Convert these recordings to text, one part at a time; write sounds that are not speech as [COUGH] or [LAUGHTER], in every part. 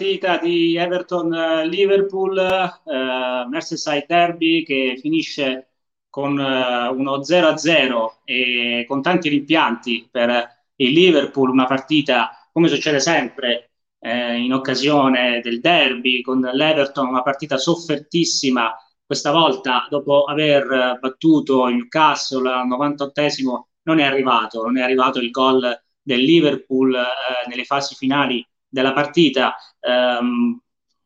Partita di Everton-Liverpool, eh, Merseyside Derby che finisce con eh, uno 0-0 e con tanti rimpianti per il Liverpool, una partita come succede sempre eh, in occasione del derby con l'Everton, una partita soffertissima, questa volta dopo aver battuto il Castle al 98esimo non è arrivato, non è arrivato il gol del Liverpool eh, nelle fasi finali della partita. Um,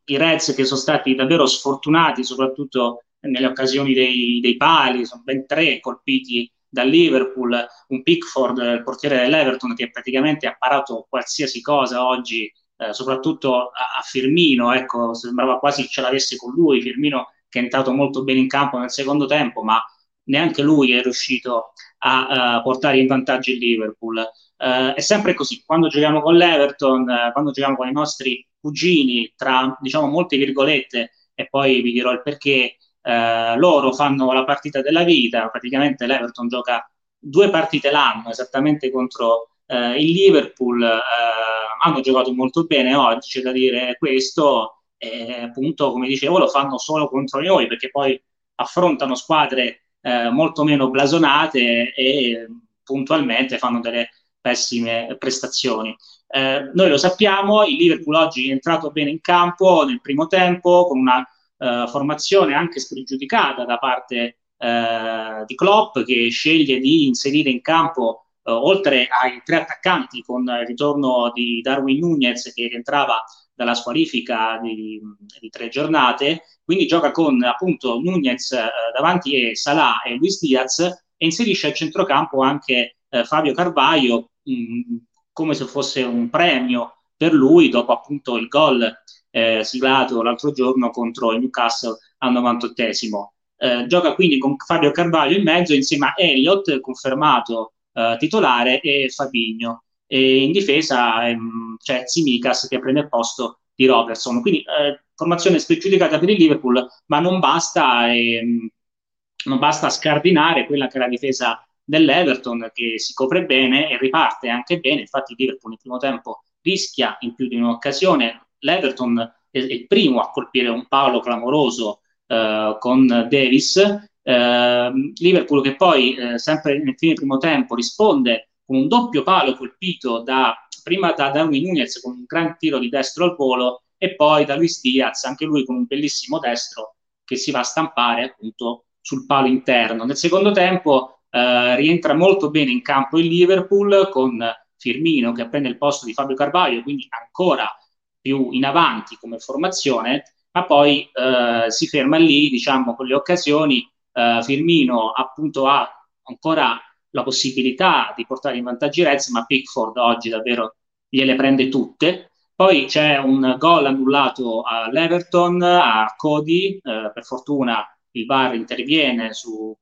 I Reds che sono stati davvero sfortunati, soprattutto nelle occasioni dei, dei pali, sono ben tre colpiti da Liverpool, un Pickford, il portiere dell'Everton, che praticamente ha parato qualsiasi cosa oggi, eh, soprattutto a, a, Firmino, ecco, sembrava quasi ce l'avesse con lui, Firmino che è entrato molto bene in campo nel secondo tempo, ma neanche lui è riuscito a, a portare in vantaggio il Liverpool. Uh, è sempre così, quando giochiamo con l'Everton, uh, quando giochiamo con i nostri cugini, tra diciamo molte virgolette, e poi vi dirò il perché, uh, loro fanno la partita della vita, praticamente l'Everton gioca due partite l'anno esattamente contro il Liverpool, hanno giocato molto bene oggi, c'è da dire questo, e appunto come dicevo lo fanno solo contro noi perché poi affrontano squadre molto meno blasonate e puntualmente fanno delle pessime prestazioni. Eh, noi lo sappiamo, il Liverpool oggi è entrato bene in campo nel primo tempo con una eh, formazione anche spregiudicata da parte eh, di Klopp che sceglie di inserire in campo eh, oltre ai tre attaccanti con il ritorno di Darwin Nunez che rientrava dalla squalifica di, di tre giornate, quindi gioca con appunto Nunez eh, davanti e Salah e Luis Diaz e inserisce al centrocampo anche eh, Fabio Carvaio mh, come se fosse un premio per lui dopo appunto il gol eh, siglato l'altro giorno contro il Newcastle al 98esimo. Eh, gioca quindi con Fabio Carvalho in mezzo insieme a Elliott, confermato eh, titolare, e Fabigno. E in difesa ehm, c'è Simikas che prende il posto di Robertson. Quindi eh, formazione spregiudicata per il Liverpool, ma non basta, ehm, non basta scardinare quella che è la difesa dell'Everton che si copre bene e riparte anche bene. Infatti, il Liverpool nel primo tempo rischia in più di un'occasione. L'Everton è, il primo a colpire un palo clamoroso eh, con Davis. Eh, Liverpool che poi, eh, sempre nel fine primo tempo, risponde con un doppio palo colpito da, prima da Darwin Nunez con un gran tiro di destro al volo e poi da Luis Diaz, anche lui con un bellissimo destro che si va a stampare appunto sul palo interno. Nel secondo tempo eh, rientra molto bene in campo il Liverpool con Firmino che prende il posto di Fabio Carvalho, quindi ancora più in avanti come formazione, ma poi eh, si ferma lì, diciamo, con le occasioni. Eh, Firmino appunto ha ancora la possibilità di portare in vantaggio i Reds, ma Pickford oggi davvero gliele prende tutte. Poi c'è un gol annullato all'Everton, a Cody, eh, per fortuna il VAR interviene su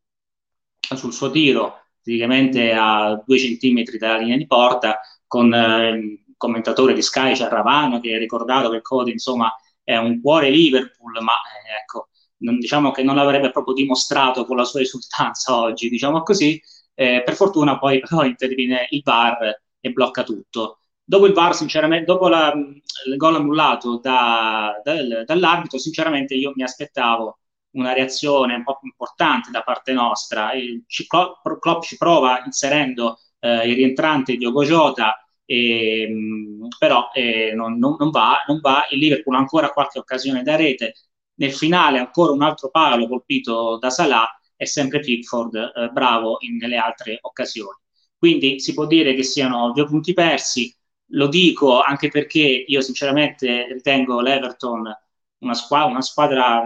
sul suo tiro, praticamente a due centimetri dalla linea di porta, con eh, il commentatore di Sky Ciarravano che ha ricordato che Cody insomma è un cuore Liverpool, ma eh, ecco, non, diciamo che non l'avrebbe proprio dimostrato con la sua esultanza oggi, diciamo così. Eh, per fortuna poi [LAUGHS] però interviene il VAR e blocca tutto. Dopo il VAR, sinceramente, dopo la, il gol annullato da, da, dall'arbitro, sinceramente io mi aspettavo una reazione un po' più importante da parte nostra. Il, Klopp ci prova inserendo eh, il rientrante Diogo Jota, e, mh, però eh, non, non, non, va, non va. Il Liverpool ha ancora qualche occasione da rete. Nel finale ancora un altro palo colpito da Salah e sempre Pickford eh, bravo in, nelle altre occasioni. Quindi si può dire che siano due punti persi. Lo dico anche perché io sinceramente ritengo l'Everton una, squa- una squadra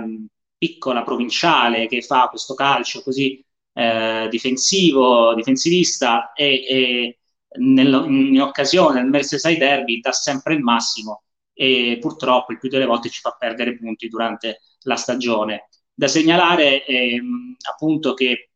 piccola provinciale che fa questo calcio così eh, difensivo, difensivista e, e nel, in occasione del Merseyside Derby dà sempre il massimo e purtroppo il più delle volte ci fa perdere punti durante la stagione. Da segnalare eh, appunto che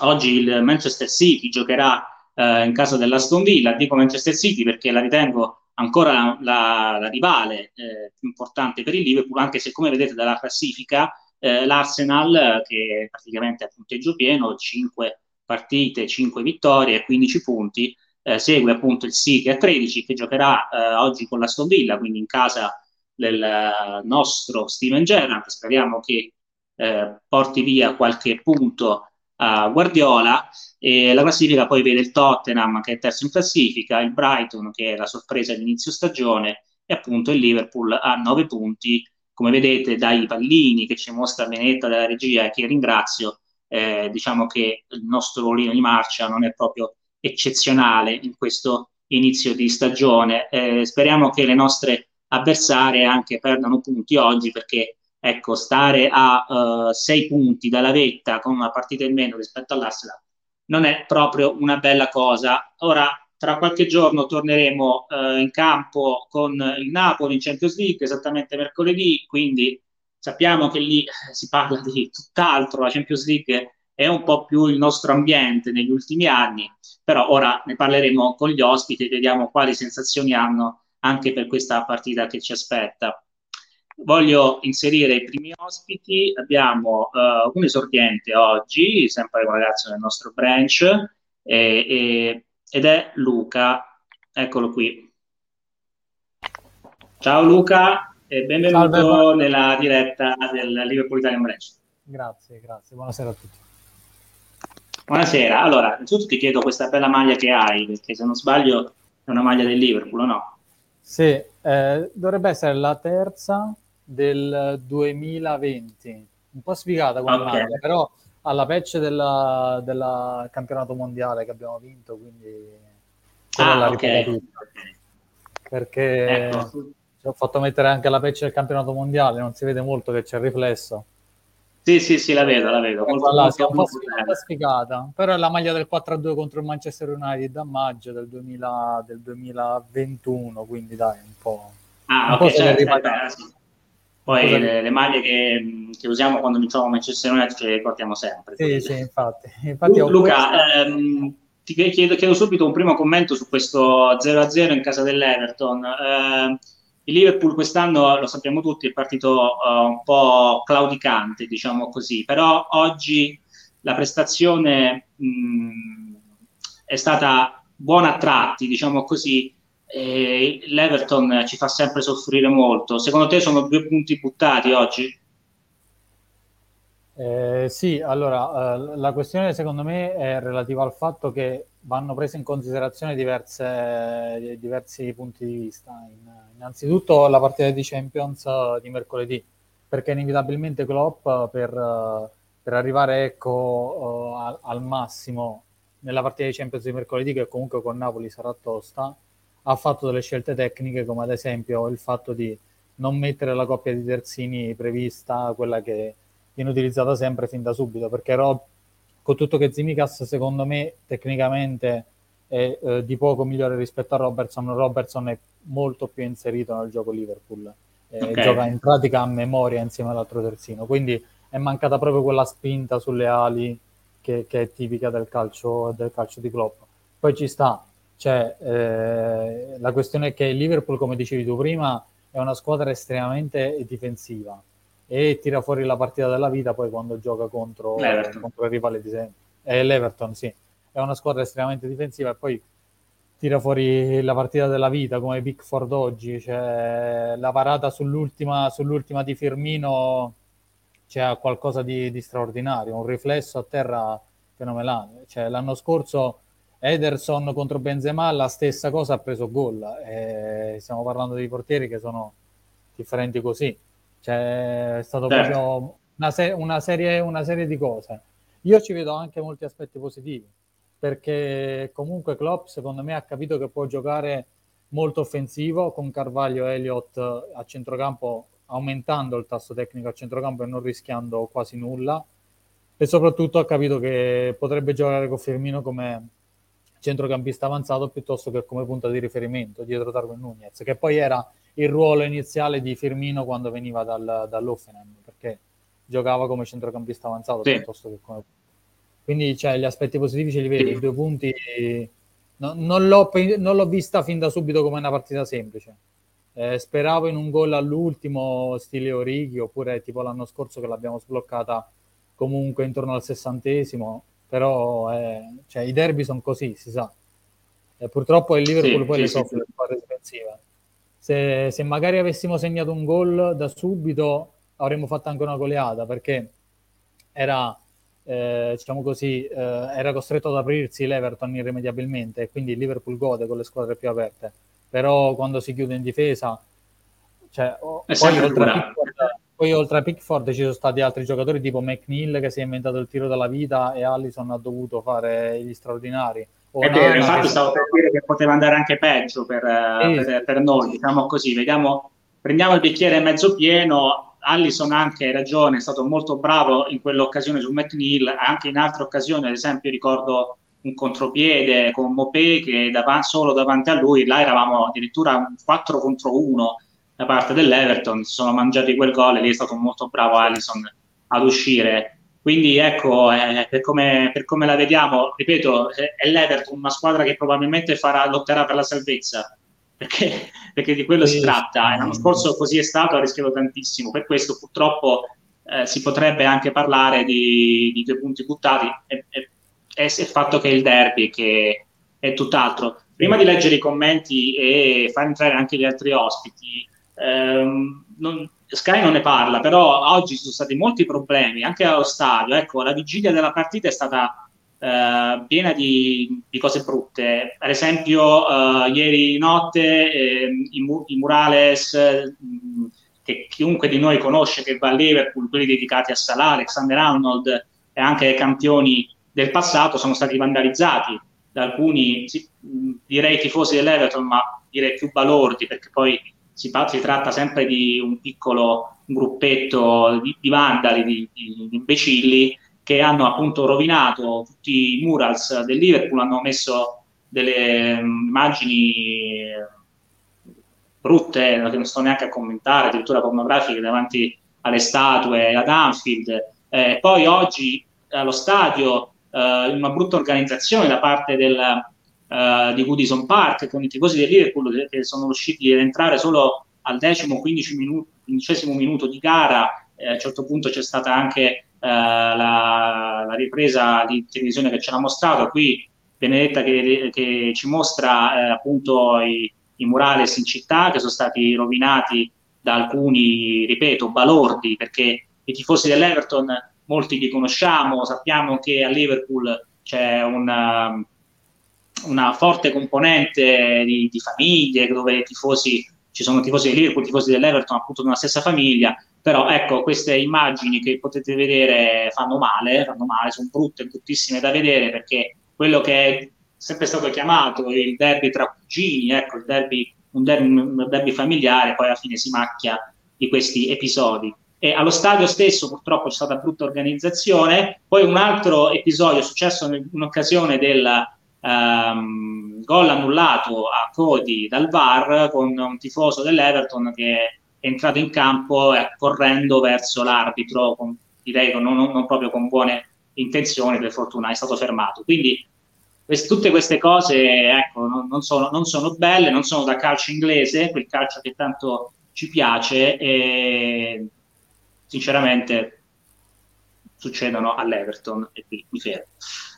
oggi il Manchester City giocherà eh, in casa dell'Aston Villa, dico Manchester City perché la ritengo ancora la, la rivale eh, più importante per il Liverpool, anche se come vedete dalla classifica eh, l'Arsenal, che praticamente a punteggio pieno, 5 partite, 5 vittorie, 15 punti, eh, segue appunto il City a 13 che giocherà eh, oggi con la Stovilla, quindi in casa del eh, nostro Steven Gerrard. Speriamo che eh, porti via qualche punto a Guardiola. E la classifica poi vede il Tottenham che è terzo in classifica, il Brighton che è la sorpresa all'inizio stagione e appunto il Liverpool a 9 punti. Come vedete dai pallini che ci mostra Benetta della regia e che ringrazio, eh, diciamo che il nostro ruolino di marcia non è proprio eccezionale in questo inizio di stagione. Eh, speriamo che le nostre avversarie anche perdano punti oggi perché ecco, stare a uh, sei punti dalla vetta con una partita in meno rispetto all'Arsenal non è proprio una bella cosa. Ora, tra qualche giorno torneremo uh, in campo con il Napoli in Champions League, esattamente mercoledì, quindi sappiamo che lì si parla di tutt'altro, la Champions League è un po' più il nostro ambiente negli ultimi anni, però ora ne parleremo con gli ospiti e vediamo quali sensazioni hanno anche per questa partita che ci aspetta. Voglio inserire i primi ospiti, abbiamo uh, un esordiente oggi, sempre un ragazzo del nostro branch, e, e, ed è Luca, eccolo qui. Ciao Luca e benvenuto Salve. nella diretta del Liverpool Italian Branch. Grazie, grazie, buonasera a tutti. Buonasera, allora, innanzitutto ti chiedo questa bella maglia che hai, perché se non sbaglio è una maglia del Liverpool, no? Sì, eh, dovrebbe essere la terza del 2020, un po' sfigata come okay. maglia, però alla patch del campionato mondiale che abbiamo vinto, quindi ah, la okay. tutta. Perché ecco. ci ho fatto mettere anche la patch del campionato mondiale, non si vede molto che c'è il riflesso. Sì, sì, sì, la vedo, la vedo. Molto, là, molto, molto un po' sfigata, però è la maglia del 4-2 contro il Manchester United a maggio del, 2000, del 2021, quindi dai, un po'... Ah, un ok, certo, certo, Poi le, le, maglie che, che, usiamo quando vinciamo Manchester United ce le ricordiamo sempre. Sì, sì, infatti. infatti Luca, ehm, ti chiedo, chiedo, subito un primo commento su questo 0-0 in casa dell'Everton. Eh, il Liverpool quest'anno, lo sappiamo tutti, è partito uh, un po' claudicante, diciamo così, però oggi la prestazione mh, è stata buona a tratti, diciamo così, e l'Everton ci fa sempre soffrire molto. Secondo te sono due punti buttati oggi? Eh, sì, allora eh, la questione secondo me è relativa al fatto che vanno prese in considerazione diverse, diversi punti di vista. In, innanzitutto la partita di Champions di mercoledì, perché inevitabilmente Klopp per, per arrivare ecco, al, al, massimo nella partita di Champions di mercoledì, che comunque con Napoli sarà tosta, ha fatto delle scelte tecniche come ad esempio il fatto di non mettere la coppia di terzini prevista, quella che viene utilizzata sempre fin da subito, perché Rob, con tutto che Zimikas secondo me tecnicamente è eh, di poco migliore rispetto a Robertson, Robertson è molto più inserito nel gioco Liverpool, eh, okay. gioca in pratica a memoria insieme all'altro terzino, quindi è mancata proprio quella spinta sulle ali che, che è tipica del calcio, del calcio di Klopp. Poi ci sta, cioè, eh, la questione è che il Liverpool, come dicevi tu prima, è una squadra estremamente difensiva e tira fuori la partita della vita poi quando gioca contro, contro il rivale di sempre. Eh, l'Everton, sì. È una squadra estremamente difensiva e poi tira fuori la partita della vita come Pickford oggi. Cioè, la parata sull'ultima, sull'ultima di Firmino c'è qualcosa di, di, straordinario, un riflesso a terra fenomenale. Cioè, l'anno scorso Ederson contro Benzema la stessa cosa ha preso gol. Eh, stiamo parlando di portieri che sono differenti così cioè, è stato certo. proprio una, se- una, serie, una serie di cose. Io ci vedo anche molti aspetti positivi, perché comunque Klopp secondo me ha capito che può giocare molto offensivo con Carvaglio e Elliott a centrocampo aumentando il tasso tecnico a centrocampo e non rischiando quasi nulla e soprattutto ha capito che potrebbe giocare con Firmino come centrocampista avanzato piuttosto che come punta di riferimento dietro Darwin Nunez che poi era il ruolo iniziale di Firmino quando veniva dal, dall'Offenheim, perché giocava come centrocampista avanzato sì. piuttosto che come... Quindi cioè, gli aspetti positivi ce li vedi, sì. i due punti no, non, l'ho, non, l'ho, vista fin da subito come una partita semplice. Eh, speravo in un gol all'ultimo stile Orighi oppure tipo l'anno scorso che l'abbiamo sbloccata comunque intorno al sessantesimo, però eh, cioè, i derby sono così, si sa Eh, purtroppo il Liverpool sì, poi sì, le soffre sì. squadra difensiva. Se, se magari avessimo segnato un gol da subito avremmo fatto anche una goleata perché era, eh, diciamo così, eh, era costretto ad aprirsi l'Everton irrimediabilmente e quindi il Liverpool gode con le squadre più aperte. Però quando si chiude in difesa, cioè, poi, oltre Pickford, poi, oltre a Pickford, ci sono stati altri giocatori tipo McNeil che si è inventato il tiro dalla vita e Allison ha dovuto fare gli straordinari. O è vero, infatti stavo per dire che poteva andare anche peggio per, sì. per, per noi, diciamo così, vediamo, prendiamo il bicchiere mezzo pieno, Allison anche hai ragione, è stato molto bravo in quell'occasione su McNeil, anche in altre occasioni, ad esempio ricordo un contropiede con Mopé che dav- solo davanti a lui, là eravamo addirittura un 4 contro 1 da parte dell'Everton, si sono mangiati quel gol e lì è stato molto bravo Allison ad uscire. Quindi ecco, eh, per, come, per, come, la vediamo, ripeto, è l'Everton una squadra che probabilmente farà, lotterà per la salvezza perché, [LAUGHS] perché di quello sì. si tratta. L'anno scorso così è stato, ha rischiato tantissimo, per questo purtroppo eh, si potrebbe anche parlare di, di due punti buttati e, e, e, il fatto che è il derby, che è tutt'altro. Prima di leggere i commenti e far entrare anche gli altri ospiti, ehm, non, Sky non ne parla, però oggi ci sono stati molti problemi anche allo stadio. Ecco, la vigilia della partita è stata eh, piena di, di, cose brutte. Ad esempio, eh, ieri notte eh, i, i, murales mh, che chiunque di noi conosce che va a Liverpool, quelli dedicati a Salah, Alexander Arnold e anche ai campioni del passato, sono stati vandalizzati da alcuni, sì, direi tifosi dell'Everton, ma direi più balordi, perché poi si, si tratta sempre di un piccolo gruppetto di, di vandali, di, di, imbecilli che hanno appunto rovinato tutti i murals del Liverpool, hanno messo delle mm, immagini brutte, che non sto neanche a commentare, addirittura pornografiche davanti alle statue ad Anfield. Eh, poi oggi allo stadio eh, una brutta organizzazione da parte del, eh, di Goodison Park con i tifosi del Liverpool che sono riusciti ad entrare solo al decimo, quindicesimo minuto di gara. Eh, a un certo punto c'è stata anche eh, la, la, ripresa di televisione che ce l'ha mostrato, qui Benedetta che, che ci mostra eh, appunto i, i murales in città che sono stati rovinati da alcuni, ripeto, balordi, perché i tifosi dell'Everton molti li conosciamo, sappiamo che a Liverpool c'è una, una forte componente di, di famiglie dove tifosi, ci sono tifosi del Liverpool, tifosi dell'Everton appunto di una stessa famiglia però ecco, queste immagini che potete vedere fanno male, fanno male, sono brutte, bruttissime da vedere perché quello che è sempre stato chiamato il derby tra cugini, ecco, il derby, un, derby, un derby familiare, poi alla fine si macchia di questi episodi. E allo stadio stesso purtroppo c'è stata brutta organizzazione, poi un altro episodio è successo in occasione del um, gol annullato a Cody dal VAR con un tifoso dell'Everton che è entrato in campo eh, correndo verso l'arbitro, con, direi non, non, proprio con buone intenzioni, per fortuna è stato fermato. Quindi queste, tutte queste cose ecco, non, non, sono, non sono belle, non sono da calcio inglese, quel calcio che tanto ci piace e sinceramente succedono all'Everton e qui mi fermo.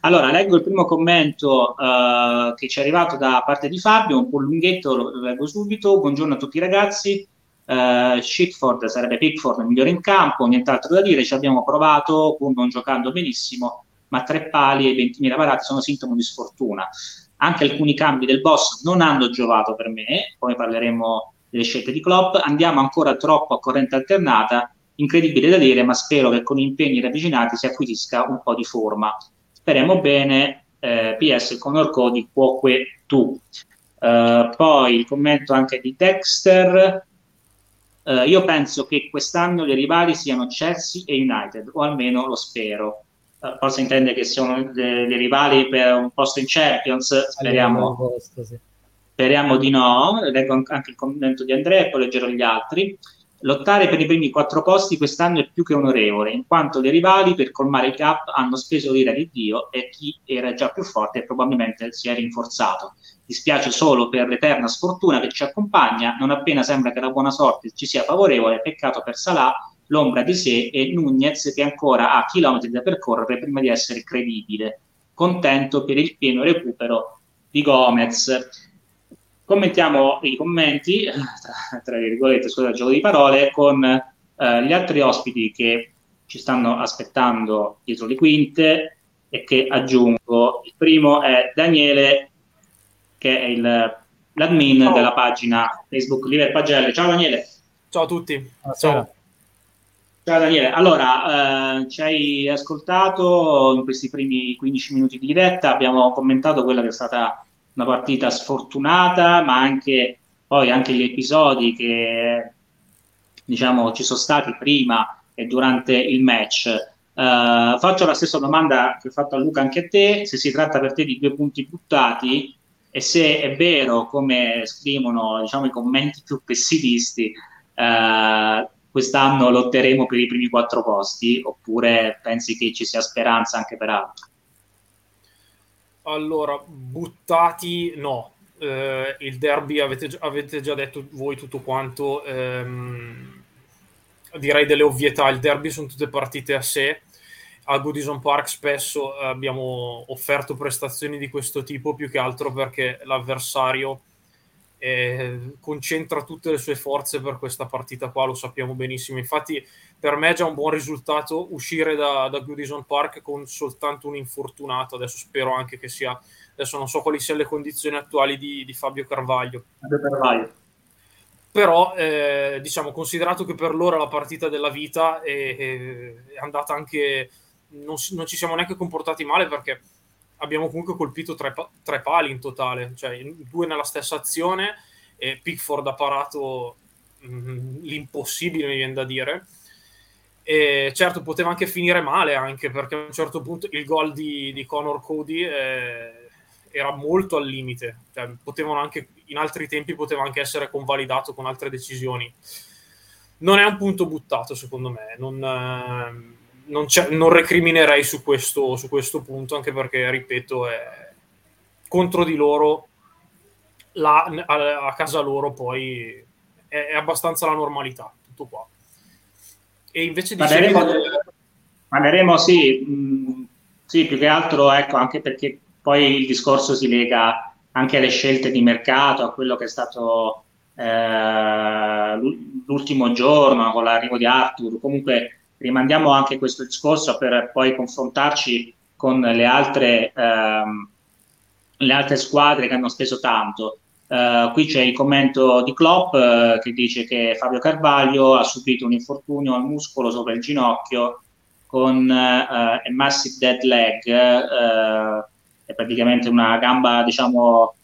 Allora, leggo il primo commento uh, che ci è arrivato da parte di Fabio, un po' lunghetto, lo, leggo subito. Buongiorno a tutti ragazzi, Uh, Shitford sarebbe Pickford migliore in campo, nient'altro da dire, ci abbiamo provato pur non giocando benissimo, ma tre pali e 20.000 parate sono sintomo di sfortuna. Anche alcuni cambi del boss non hanno giovato per me, poi parleremo delle scelte di Klopp, andiamo ancora troppo a corrente alternata, incredibile da dire, ma spero che con impegni ravvicinati si acquisisca un po' di forma. Speriamo bene, eh, PS Conor Cody, quoque tu. Uh, poi il commento anche di Dexter, Uh, io penso che quest'anno le rivali siano Chelsea e United, o almeno lo spero. Uh, forse intende che siano le, le, rivali per un posto in Champions, speriamo, posto, sì. speriamo di no. Leggo anche il commento di Andrea e poi leggerò gli altri. Lottare per i primi quattro posti quest'anno è più che onorevole, in quanto le rivali per colmare il gap hanno speso l'ira di Dio e chi era già più forte probabilmente si è rinforzato. Dispiace solo per l'eterna sfortuna che ci accompagna, non appena sembra che la buona sorte ci sia favorevole, peccato per Salah, l'ombra di sé e Nunez che ancora ha chilometri da percorrere prima di essere credibile. Contento per il pieno recupero di Gomez. Commentiamo i commenti, tra, [LAUGHS] tra virgolette, scusa il gioco di parole, con eh, gli altri ospiti che ci stanno aspettando dietro le quinte e che aggiungo. Il primo è Daniele, che è il, l'admin Ciao. della pagina Facebook Liver Pagelle. Ciao Daniele. Ciao a tutti. Ciao. Ciao Daniele, allora eh, ci hai ascoltato in questi primi 15 minuti di diretta, abbiamo commentato quella che è stata una partita sfortunata, ma anche poi anche gli episodi che diciamo ci sono stati prima e durante il match. Uh, faccio la stessa domanda che ho fatto a Luca anche a te, se si tratta per te di due punti buttati e se è vero, come scrivono diciamo, i commenti più pessimisti, uh, quest'anno lotteremo per i primi quattro posti oppure pensi che ci sia speranza anche per altro? Allora, buttati no. Eh, il derby avete, avete, già detto voi tutto quanto. Ehm, direi delle ovvietà. Il derby sono tutte partite a sé. A Goodison Park spesso abbiamo offerto prestazioni di questo tipo più che altro perché l'avversario eh, concentra tutte le sue forze per questa partita qua, lo sappiamo benissimo. Infatti, per me è già un buon risultato uscire da, da Goodison Park con soltanto un infortunato. Adesso spero anche che sia. Adesso non so quali siano le condizioni attuali di, di Fabio Carvaglio. Fabio Carvaglio. Però, eh, diciamo, considerato che per loro la partita della vita è, è andata anche. Non, non ci siamo neanche comportati male perché abbiamo comunque colpito tre, tre pali in totale, cioè due nella stessa azione e Pickford ha parato mh, mm, l'impossibile, mi viene da dire. E certo, poteva anche finire male, anche perché a un certo punto il gol di, di Conor Cody eh, era molto al limite. Cioè, potevano anche, in altri tempi poteva anche essere convalidato con altre decisioni. Non è un punto buttato, secondo me. Non, eh, non, non, recriminerei su questo, su questo punto, anche perché, ripeto, è contro di loro, la, a, a, casa loro poi è, è, abbastanza la normalità, tutto qua. E invece di Parleremo, sì, mh, mm, sì, più che altro, ecco, anche perché poi il discorso si lega anche alle scelte di mercato, a quello che è stato eh, l'ultimo giorno con l'arrivo di Arthur, comunque rimandiamo anche questo discorso per poi confrontarci con le altre, ehm, le altre squadre che hanno speso tanto. Uh, qui c'è il commento di Klopp uh, che dice che Fabio Carvaglio ha subito un infortunio al muscolo sopra il ginocchio con uh, a massive dead leg, è praticamente una gamba diciamo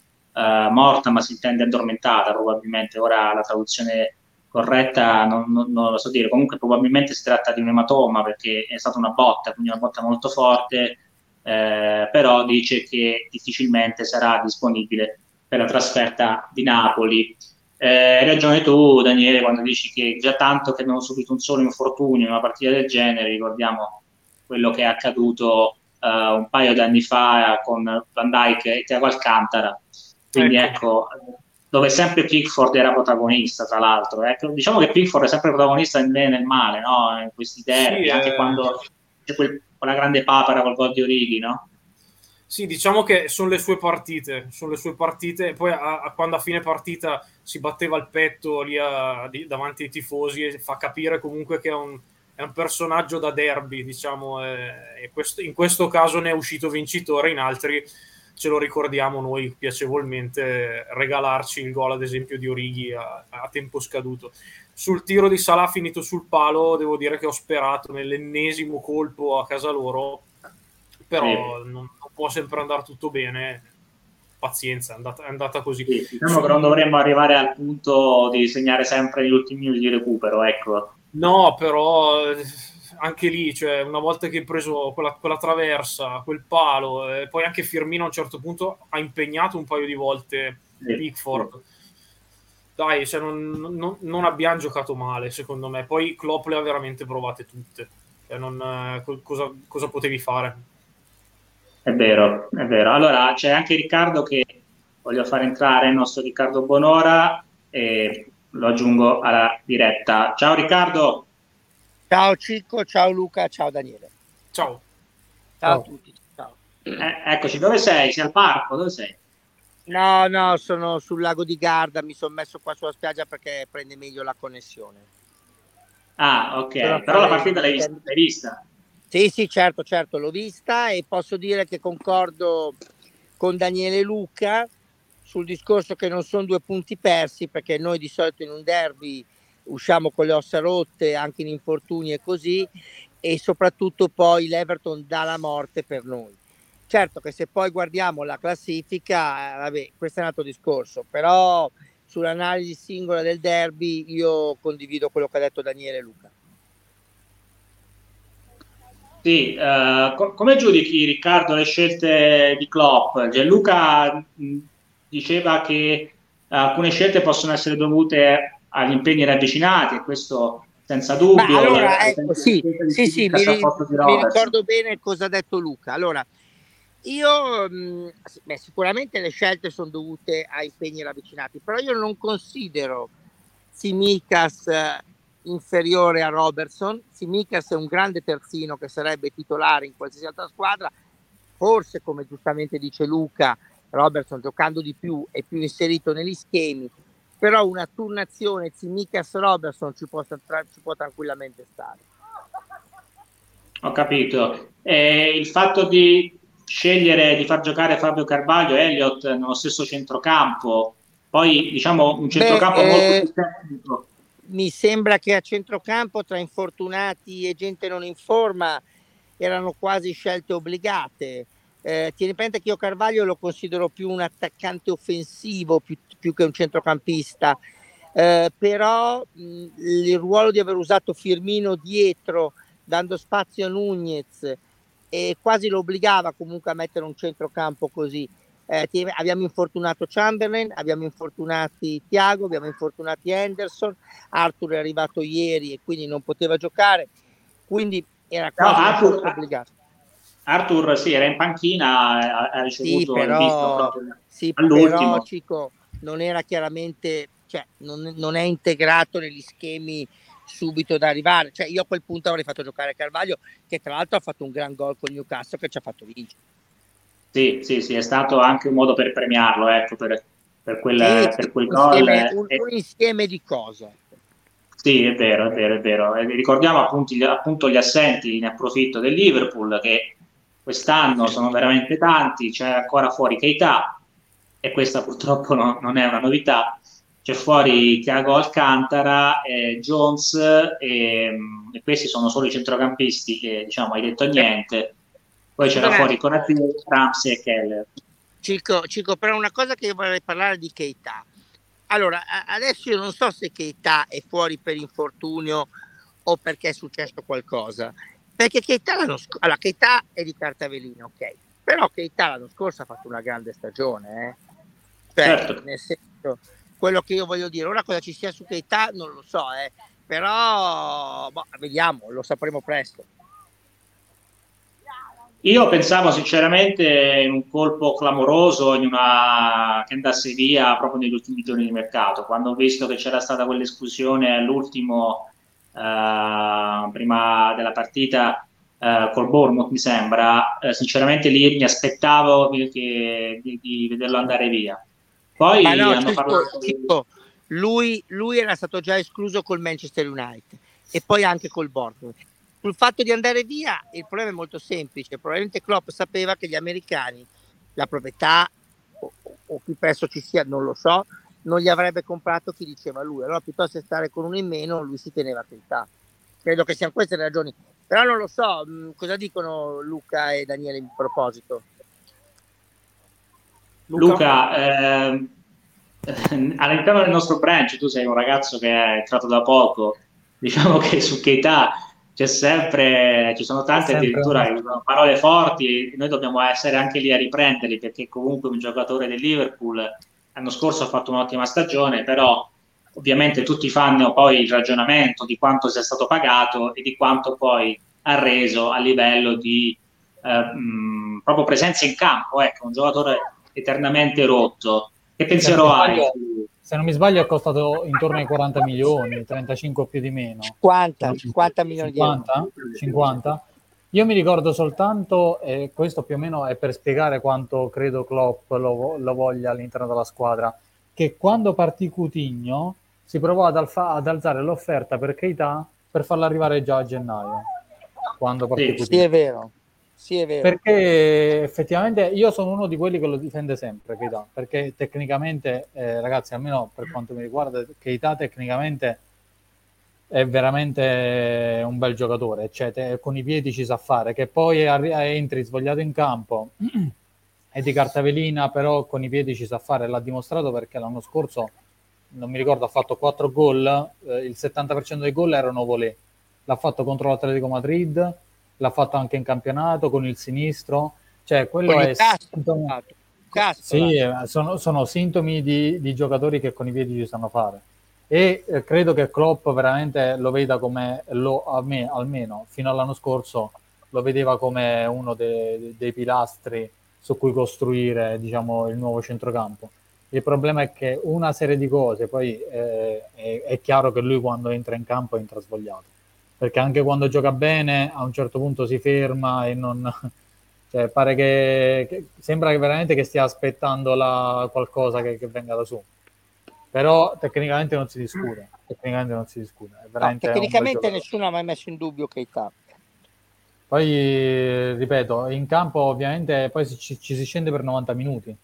morta ma si intende addormentata probabilmente, ora la traduzione corretta non, non, non, lo so dire, comunque probabilmente si tratta di un ematoma perché è stata una botta, quindi una botta molto forte, eh, però dice che difficilmente sarà disponibile per la trasferta di Napoli. Eh, hai ragione tu Daniele quando dici che già tanto che abbiamo subito un solo infortunio in una partita del genere, ricordiamo quello che è accaduto uh, un paio di anni fa con Van Dyke e Tiago Alcantara. Quindi ecco, ecco dove sempre Pickford era protagonista, tra l'altro. Ecco, diciamo che Pickford è sempre protagonista nel bene e nel male, no? In questi derby, sì, anche eh... quando c'è quel, quella grande papera col gol di Orighi, no? Sì, diciamo che sono le sue partite, sono le sue partite. Poi a, a, quando a fine partita si batteva il petto lì a, di, davanti ai tifosi e fa capire comunque che è un, è un personaggio da derby, diciamo. Eh, questo, in questo caso ne è uscito vincitore, in altri ce lo ricordiamo noi piacevolmente regalarci il gol ad esempio di Orighi a, a, tempo scaduto. Sul tiro di Salah finito sul palo devo dire che ho sperato nell'ennesimo colpo a casa loro però eh. non, non, può sempre andare tutto bene. Pazienza è andata, è andata così. Sì, diciamo che non dovremmo arrivare al punto di segnare sempre gli ultimi minuti di recupero ecco. No però anche lì, cioè, una volta che hai preso quella, quella traversa, quel palo, e poi anche Firmino a un certo punto ha impegnato un paio di volte. Pickford. Dai, cioè, non, non, non, abbiamo giocato male, secondo me. Poi Klopp le ha veramente provate tutte. Cioè, non, eh, cosa, cosa potevi fare? È vero, è vero. Allora, c'è anche Riccardo che voglio fare entrare, il nostro Riccardo Bonora, e lo aggiungo alla diretta. Ciao Riccardo! Ciao Cicco, ciao Luca, ciao Daniele. Ciao. Ciao, ciao. a tutti. Ciao. Eh, eccoci, dove sei? Sei al parco? Dove sei? No, no, sono sul lago di Garda, mi sono messo qua sulla spiaggia perché prende meglio la connessione. Ah, ok, però, però la partita l'hai vista, l'hai vista? Sì, sì, certo, certo, l'ho vista e posso dire che concordo con Daniele Luca sul discorso che non sono due punti persi perché noi di solito in un derby usciamo con le ossa rotte anche in infortuni e così e soprattutto poi l'Everton dà la morte per noi. Certo che se poi guardiamo la classifica, eh, vabbè, questo è un altro discorso, però sull'analisi singola del derby io condivido quello che ha detto Daniele Luca. Sì, uh, co- come giudichi Riccardo le scelte di Klopp? Gianluca mh, diceva che alcune scelte possono essere dovute agli impegni ravvicinati e questo senza dubbio. Ma allora, ecco, sì, sì, sì, mi, mi ricordo bene cosa ha detto Luca. Allora, io, mh, beh, sicuramente le scelte sono dovute a impegni ravvicinati, però io non considero Simicas eh, inferiore a Robertson. Simicas è un grande terzino che sarebbe titolare in qualsiasi altra squadra. Forse, come giustamente dice Luca, Robertson giocando di più è più inserito negli schemi, però una turnazione Simicas-Robertson ci può, ci può tranquillamente stare. Ho capito. Eh, il fatto di scegliere di far giocare Fabio Carvaglio e Elliott nello stesso centrocampo, poi diciamo un centrocampo Beh, molto eh, più tecnico. Mi sembra che a centrocampo tra infortunati e gente non in forma erano quasi scelte obbligate. Eh, tieni presente che io Carvaglio lo considero più un attaccante offensivo più, più che un centrocampista, eh, però mh, il ruolo di aver usato Firmino dietro, dando spazio a Nunez, e quasi lo obbligava comunque a mettere un centrocampo così. Eh, abbiamo infortunato Chamberlain, abbiamo infortunati Tiago, abbiamo infortunati Henderson, Arthur è arrivato ieri e quindi non poteva giocare, quindi era quasi no, Arthur, obbligato. Arthur sì, era in panchina, ha ricevuto sì, però, sì, però Cico, non era chiaramente, cioè, non, non è integrato negli schemi subito da arrivare. Cioè, io a quel punto avrei fatto giocare Carvaglio, che tra l'altro ha fatto un gran gol con Newcastle che ci ha fatto vincere. Sì, sì, sì, è stato anche un modo per premiarlo, ecco, per, per, quel, sì, per quel gol. Insieme, un, un, insieme di cose. Sì, è vero, è vero, è vero. Ricordiamo appunto, appunto gli assenti, ne approfitto del Liverpool, che quest'anno sono veramente tanti, c'è ancora fuori Keita, e questa purtroppo no, non è una novità, c'è fuori Thiago Alcantara, eh, Jones e, mm, e, questi sono solo i centrocampisti che diciamo hai detto niente. Poi c'era fuori Conati, Ramsey e Keller. Cico, Cico, però una cosa che io vorrei parlare di Keita. Allora, adesso io non so se Keita è fuori per infortunio o perché è successo qualcosa. Perché Keita scorso, allora Keita è di carta velina, ok. Però Keita l'anno scorso ha fatto una grande stagione, eh. Cioè, certo. nel senso, quello che io voglio dire. Ora cosa ci sia su Keita non lo so, eh. però boh, vediamo, lo sapremo presto. Io pensavo sinceramente in un colpo clamoroso, in una... che andasse via proprio negli ultimi giorni di mercato, quando ho visto che c'era stata quell'esclusione all'ultimo, uh, prima della partita uh, col Bournemouth, mi sembra, uh, sinceramente lì mi aspettavo che, di, di vederlo andare via. Poi Ma no, hanno parlato tipo, lui, lui, era stato già escluso col Manchester United e poi anche col Bournemouth. Sul fatto di andare via, il problema è molto semplice. Probabilmente Klopp sapeva che gli americani, la proprietà o, o chi penso ci sia, non lo so, non gli avrebbe comprato chi diceva lui. Allora, piuttosto che stare con uno in meno, lui si teneva a Credo che siano queste le ragioni. Però non lo so, mm, cosa dicono Luca e Daniele in proposito? Luca, Luca eh, all'interno del nostro branch tu sei un ragazzo che è entrato da poco, diciamo che su che età c'è sempre, ci sono tante addirittura parole forti, noi dobbiamo essere anche lì a riprenderli perché comunque un giocatore del Liverpool l'anno scorso ha fatto un'ottima stagione, però ovviamente tutti fanno poi il ragionamento di quanto sia stato pagato e di quanto poi ha reso a livello di eh, mh, proprio presenza in campo, ecco, un giocatore eternamente rotto. Che pensiero hai? Se non mi sbaglio è costato intorno ai 40 milioni, 35 più di meno. 50, 50 milioni 50? di euro. 50? Io mi ricordo soltanto, e questo più o meno è per spiegare quanto credo Klopp lo, lo voglia all'interno della squadra, che quando partì Coutinho si provò ad, alfa, ad alzare l'offerta per Keita per farla arrivare già a gennaio. Quando partì sì, sì, è vero. Sì, è vero. Perché effettivamente io sono uno di quelli che lo difende sempre, Keita, perché tecnicamente, eh, ragazzi, almeno per quanto mi riguarda, Keita tecnicamente è veramente un bel giocatore, cioè con i piedi ci sa fare, che poi arri- entri svogliato in campo [CLEARS THROAT] e di cartavelina, però con i piedi ci sa fare, l'ha dimostrato perché l'anno scorso, non mi ricordo, ha fatto 4 gol, eh, il 70% dei gol erano volé, l'ha fatto contro l'Atletico Madrid, l'ha fatto anche in campionato con il sinistro, cioè quello con è... Sintomi... Sì, eh, sono, sono sintomi di, di giocatori che con i piedi ci sanno fare e eh, credo che Klopp veramente lo veda come lo, a me almeno fino all'anno scorso lo vedeva come uno de, dei pilastri su cui costruire diciamo, il nuovo centrocampo. Il problema è che una serie di cose, poi eh, è, è, chiaro che lui quando entra in campo entra svogliato, perché anche quando gioca bene a un certo punto si ferma e non... [LAUGHS] Cioè, pare che, che sembra veramente che stia aspettando la, qualcosa che, che venga da su però tecnicamente non si discute. Tecnicamente non si discute. No, tecnicamente nessuno ha mai messo in dubbio Keita. Poi, ripeto, in campo ovviamente poi ci, ci si scende per 90 minuti.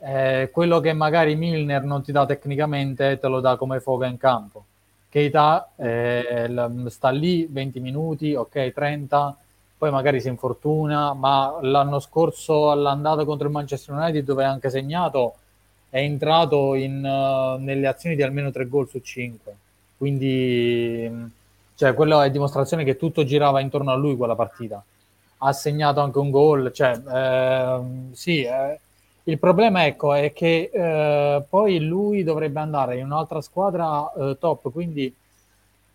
Eh, quello che magari Milner non ti dà tecnicamente te lo dà come foga in campo. Keita eh, sta lì 20 minuti, ok, 30, poi magari si infortuna, ma l'anno scorso all'andata contro il Manchester United dove ha anche segnato è entrato in, uh, nelle azioni di almeno 3 gol su 5. Quindi, cioè, quello è dimostrazione che tutto girava intorno a lui quella partita. Ha segnato anche un gol, cioè, eh, sì, eh, il problema ecco, è che eh, poi lui dovrebbe andare in un'altra squadra eh, top, quindi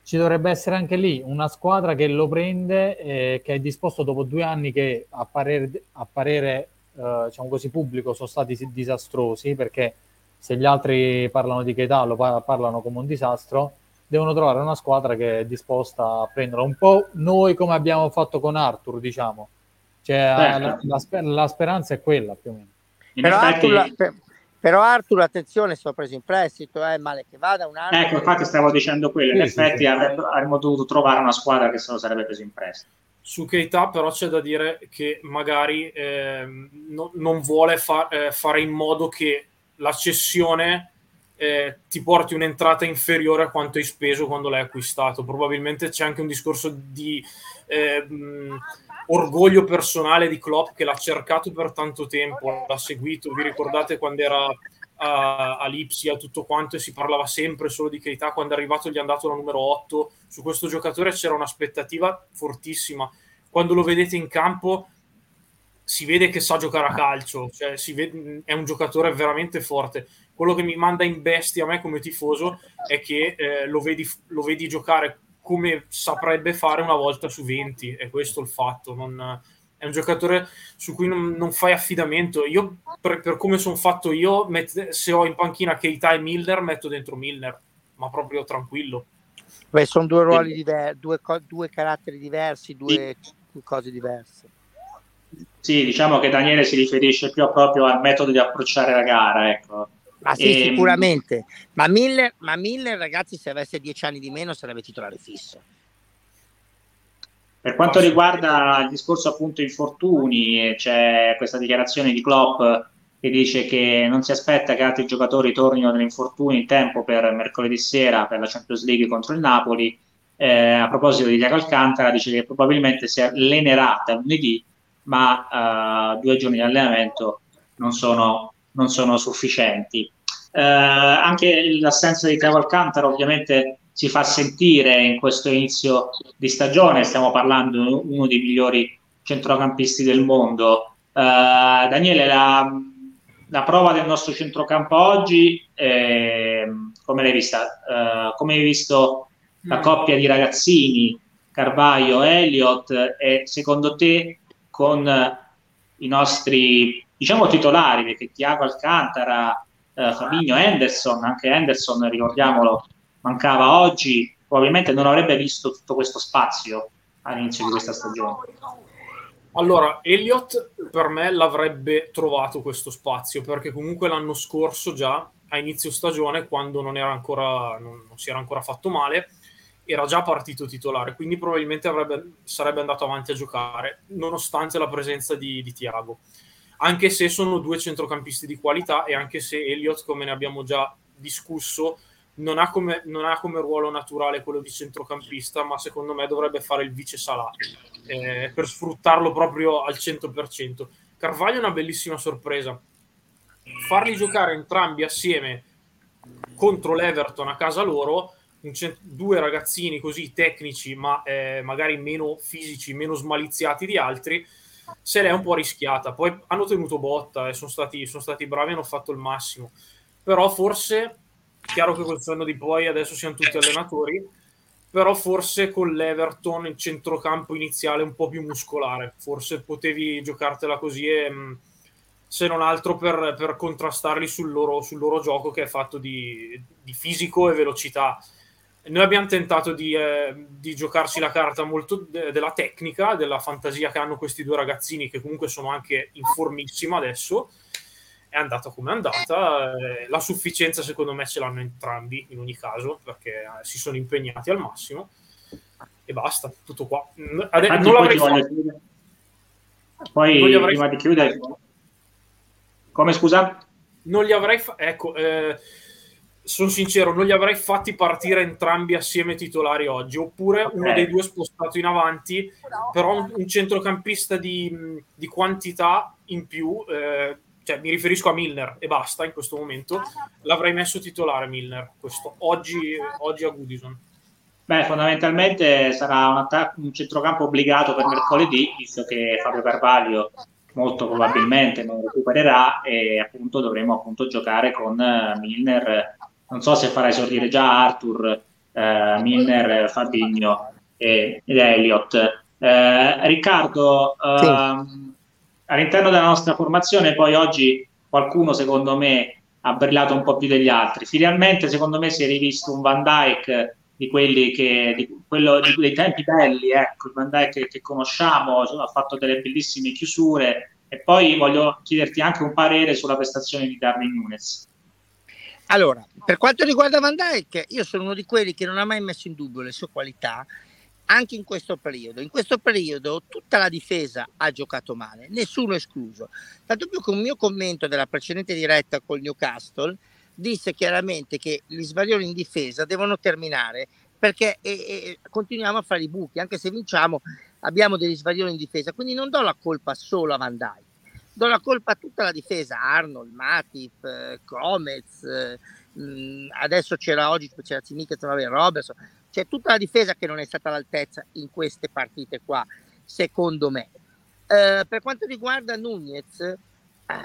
ci dovrebbe essere anche lì una squadra che lo prende, e che è disposto dopo due anni che a parere, a parere eh, diciamo così, pubblico sono stati disastrosi perché se gli altri parlano di Keita lo parlano come un disastro, devono trovare una squadra che è disposta a prenderlo. Un po' noi come abbiamo fatto con Arthur, diciamo. Cioè, certo. la, la, la, speranza è quella più o meno. Però, effetti... Arthur, per, però Arthur, attenzione, sto preso in prestito, è eh, male che vada un anno. Ecco, infatti stavo dicendo quello, in sì, effetti sì, avremmo dovuto trovare una squadra che se lo sarebbe preso in prestito. Su Keita però c'è da dire che magari eh, no, non vuole fa- eh, fare in modo che la cessione eh, ti porti un'entrata inferiore a quanto hai speso quando l'hai acquistato. Probabilmente c'è anche un discorso di mh, orgoglio personale di Klopp che l'ha cercato per tanto tempo, l'ha seguito. Vi ricordate quando era a, Lipsia, tutto quanto, e si parlava sempre solo di Keita. Quando è arrivato gli è andato la numero 8. Su questo giocatore c'era un'aspettativa fortissima. Quando lo vedete in campo si vede che sa giocare a calcio, cioè vede, è un giocatore veramente forte. Quello che mi manda in bestia a me come tifoso è che eh, lo, vedi, lo vedi giocare come saprebbe fare una volta su 20, è questo il fatto. Non, è un giocatore su cui non, non fai affidamento. Io, per, per come sono fatto io, met, se ho in panchina Keita e Milner, metto dentro Milner, ma proprio tranquillo. Beh, sono due ruoli diversi, due, due, caratteri diversi, due sì. cose diverse. Sì, diciamo che Daniele si riferisce più proprio al metodo di approcciare la gara, ecco. Ma sì, e... Ehm, sicuramente. Ma Miller, ma Miller, ragazzi, se avesse dieci anni di meno sarebbe titolare fisso. Per quanto riguarda il discorso appunto infortuni, c'è questa dichiarazione di Klopp che dice che non si aspetta che altri giocatori tornino dall'infortunio in tempo per mercoledì sera per la Champions League contro il Napoli. Eh, a proposito di Diego Alcantara, dice che probabilmente si allenerà da lunedì, ma uh, due giorni di allenamento non sono, non sono sufficienti. Uh, anche l'assenza di Diego Alcantara ovviamente si fa sentire in questo inizio di stagione, stiamo parlando di uno dei migliori centrocampisti del mondo. Uh, Daniele, la, la, prova del nostro centrocampo oggi, eh, come l'hai vista? Uh, come hai visto la mm. coppia di ragazzini, Carvaio, Elliott, e secondo te con i nostri, diciamo, titolari, perché Tiago Alcantara, uh, Fabinho, Henderson, anche Henderson, ricordiamolo, mancava oggi, probabilmente non avrebbe visto tutto questo spazio all'inizio di questa stagione. Allora, Elliott per me l'avrebbe trovato questo spazio perché comunque l'anno scorso già a inizio stagione, quando non, ancora, non, non si era ancora fatto male, era già partito titolare, quindi probabilmente avrebbe, sarebbe andato avanti a giocare, nonostante la presenza di, di Tiago. Anche se sono due centrocampisti di qualità e anche se Elliott, come ne abbiamo già discusso, non ha, come, non ha come ruolo naturale quello di centrocampista, ma secondo me dovrebbe fare il vice Salah eh, per sfruttarlo proprio al 100%. Carvaglio è una bellissima sorpresa. Farli giocare entrambi assieme contro l'Everton a casa loro, cent- due ragazzini così tecnici, ma eh, magari meno fisici, meno smaliziati di altri, se l'è un po' rischiata. Poi hanno tenuto botta e sono stati, sono stati bravi, hanno fatto il massimo. Però forse chiaro che col senno di poi adesso siamo tutti allenatori, però forse con l'Everton il centrocampo iniziale un po' più muscolare, forse potevi giocartela così e mm, se non altro per, per contrastarli sul loro, sul loro, gioco che è fatto di, di, fisico e velocità. Noi abbiamo tentato di, eh, di giocarci la carta molto de- della tecnica, della fantasia che hanno questi due ragazzini che comunque sono anche in formissima adesso, è andata come è andata. Eh, la sufficienza, secondo me, ce l'hanno entrambi in ogni caso perché eh, si sono impegnati al massimo e basta. Tutto qua. Ade- non l'avrei fatto. Poi, non avrei prima di chiudere, come scusa? Non li avrei fa- ecco, eh, sono sincero, non li avrei fatti partire entrambi assieme titolari oggi, oppure okay. uno dei due spostato in avanti, però un, un centrocampista di, di, quantità in più eh, cioè mi riferisco a Milner e basta in questo momento, l'avrei messo titolare Milner questo, oggi, oggi a Goodison. Beh, fondamentalmente sarà un, attacco, un centrocampo obbligato per mercoledì, visto che Fabio Carvalho molto probabilmente non recupererà e appunto dovremo appunto giocare con uh, Milner. Non so se farà esordire già Arthur, uh, Milner, Fabigno e, ed Elliott. Uh, Riccardo, sì ehm, all'interno della nostra formazione poi oggi qualcuno secondo me ha brillato un po' più degli altri. Finalmente secondo me si è rivisto un Van Dyke di quelli che di quello di, dei tempi belli, ecco, il Van Dyke che conosciamo, ha fatto delle bellissime chiusure e poi voglio chiederti anche un parere sulla prestazione di Darwin Nunes. Allora, per quanto riguarda Van Dyke, io sono uno di quelli che non ha mai messo in dubbio le sue qualità anche in questo periodo. In questo periodo tutta la difesa ha giocato male, nessuno escluso. Tanto più che un mio commento della precedente diretta col Newcastle disse chiaramente che gli sbaglioni in difesa devono terminare perché e, e, continuiamo a fare i buchi, anche se vinciamo abbiamo degli sbaglioni in difesa, quindi non do la colpa solo a Van Dijk, do la colpa a tutta la difesa, Arnold, Matip, eh, Gomez, eh, mh, adesso c'era oggi, c'era Zimica, Robertson, c'è tutta la difesa che non è stata all'altezza in queste partite qua, secondo me. Eh, per quanto riguarda Nunez, eh,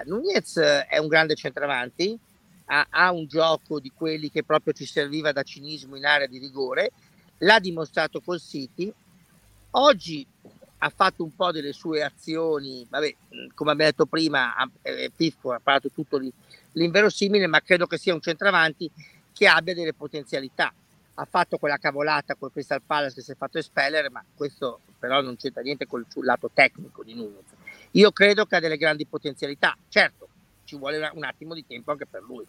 Nunez è un grande centravanti, ha, ha, un gioco di quelli che proprio ci serviva da cinismo in area di rigore, l'ha dimostrato col City. Oggi ha fatto un po' delle sue azioni, vabbè, come abbiamo detto prima, eh, Piffo ha parlato tutto l'inverosimile, ma credo che sia un centravanti che abbia delle potenzialità ha fatto quella cavolata col Crystal Palace che si è fatto espellere, ma questo però non c'entra niente col, sul lato tecnico di Nunez. Io credo che ha delle grandi potenzialità, certo, ci vuole un attimo di tempo anche per lui.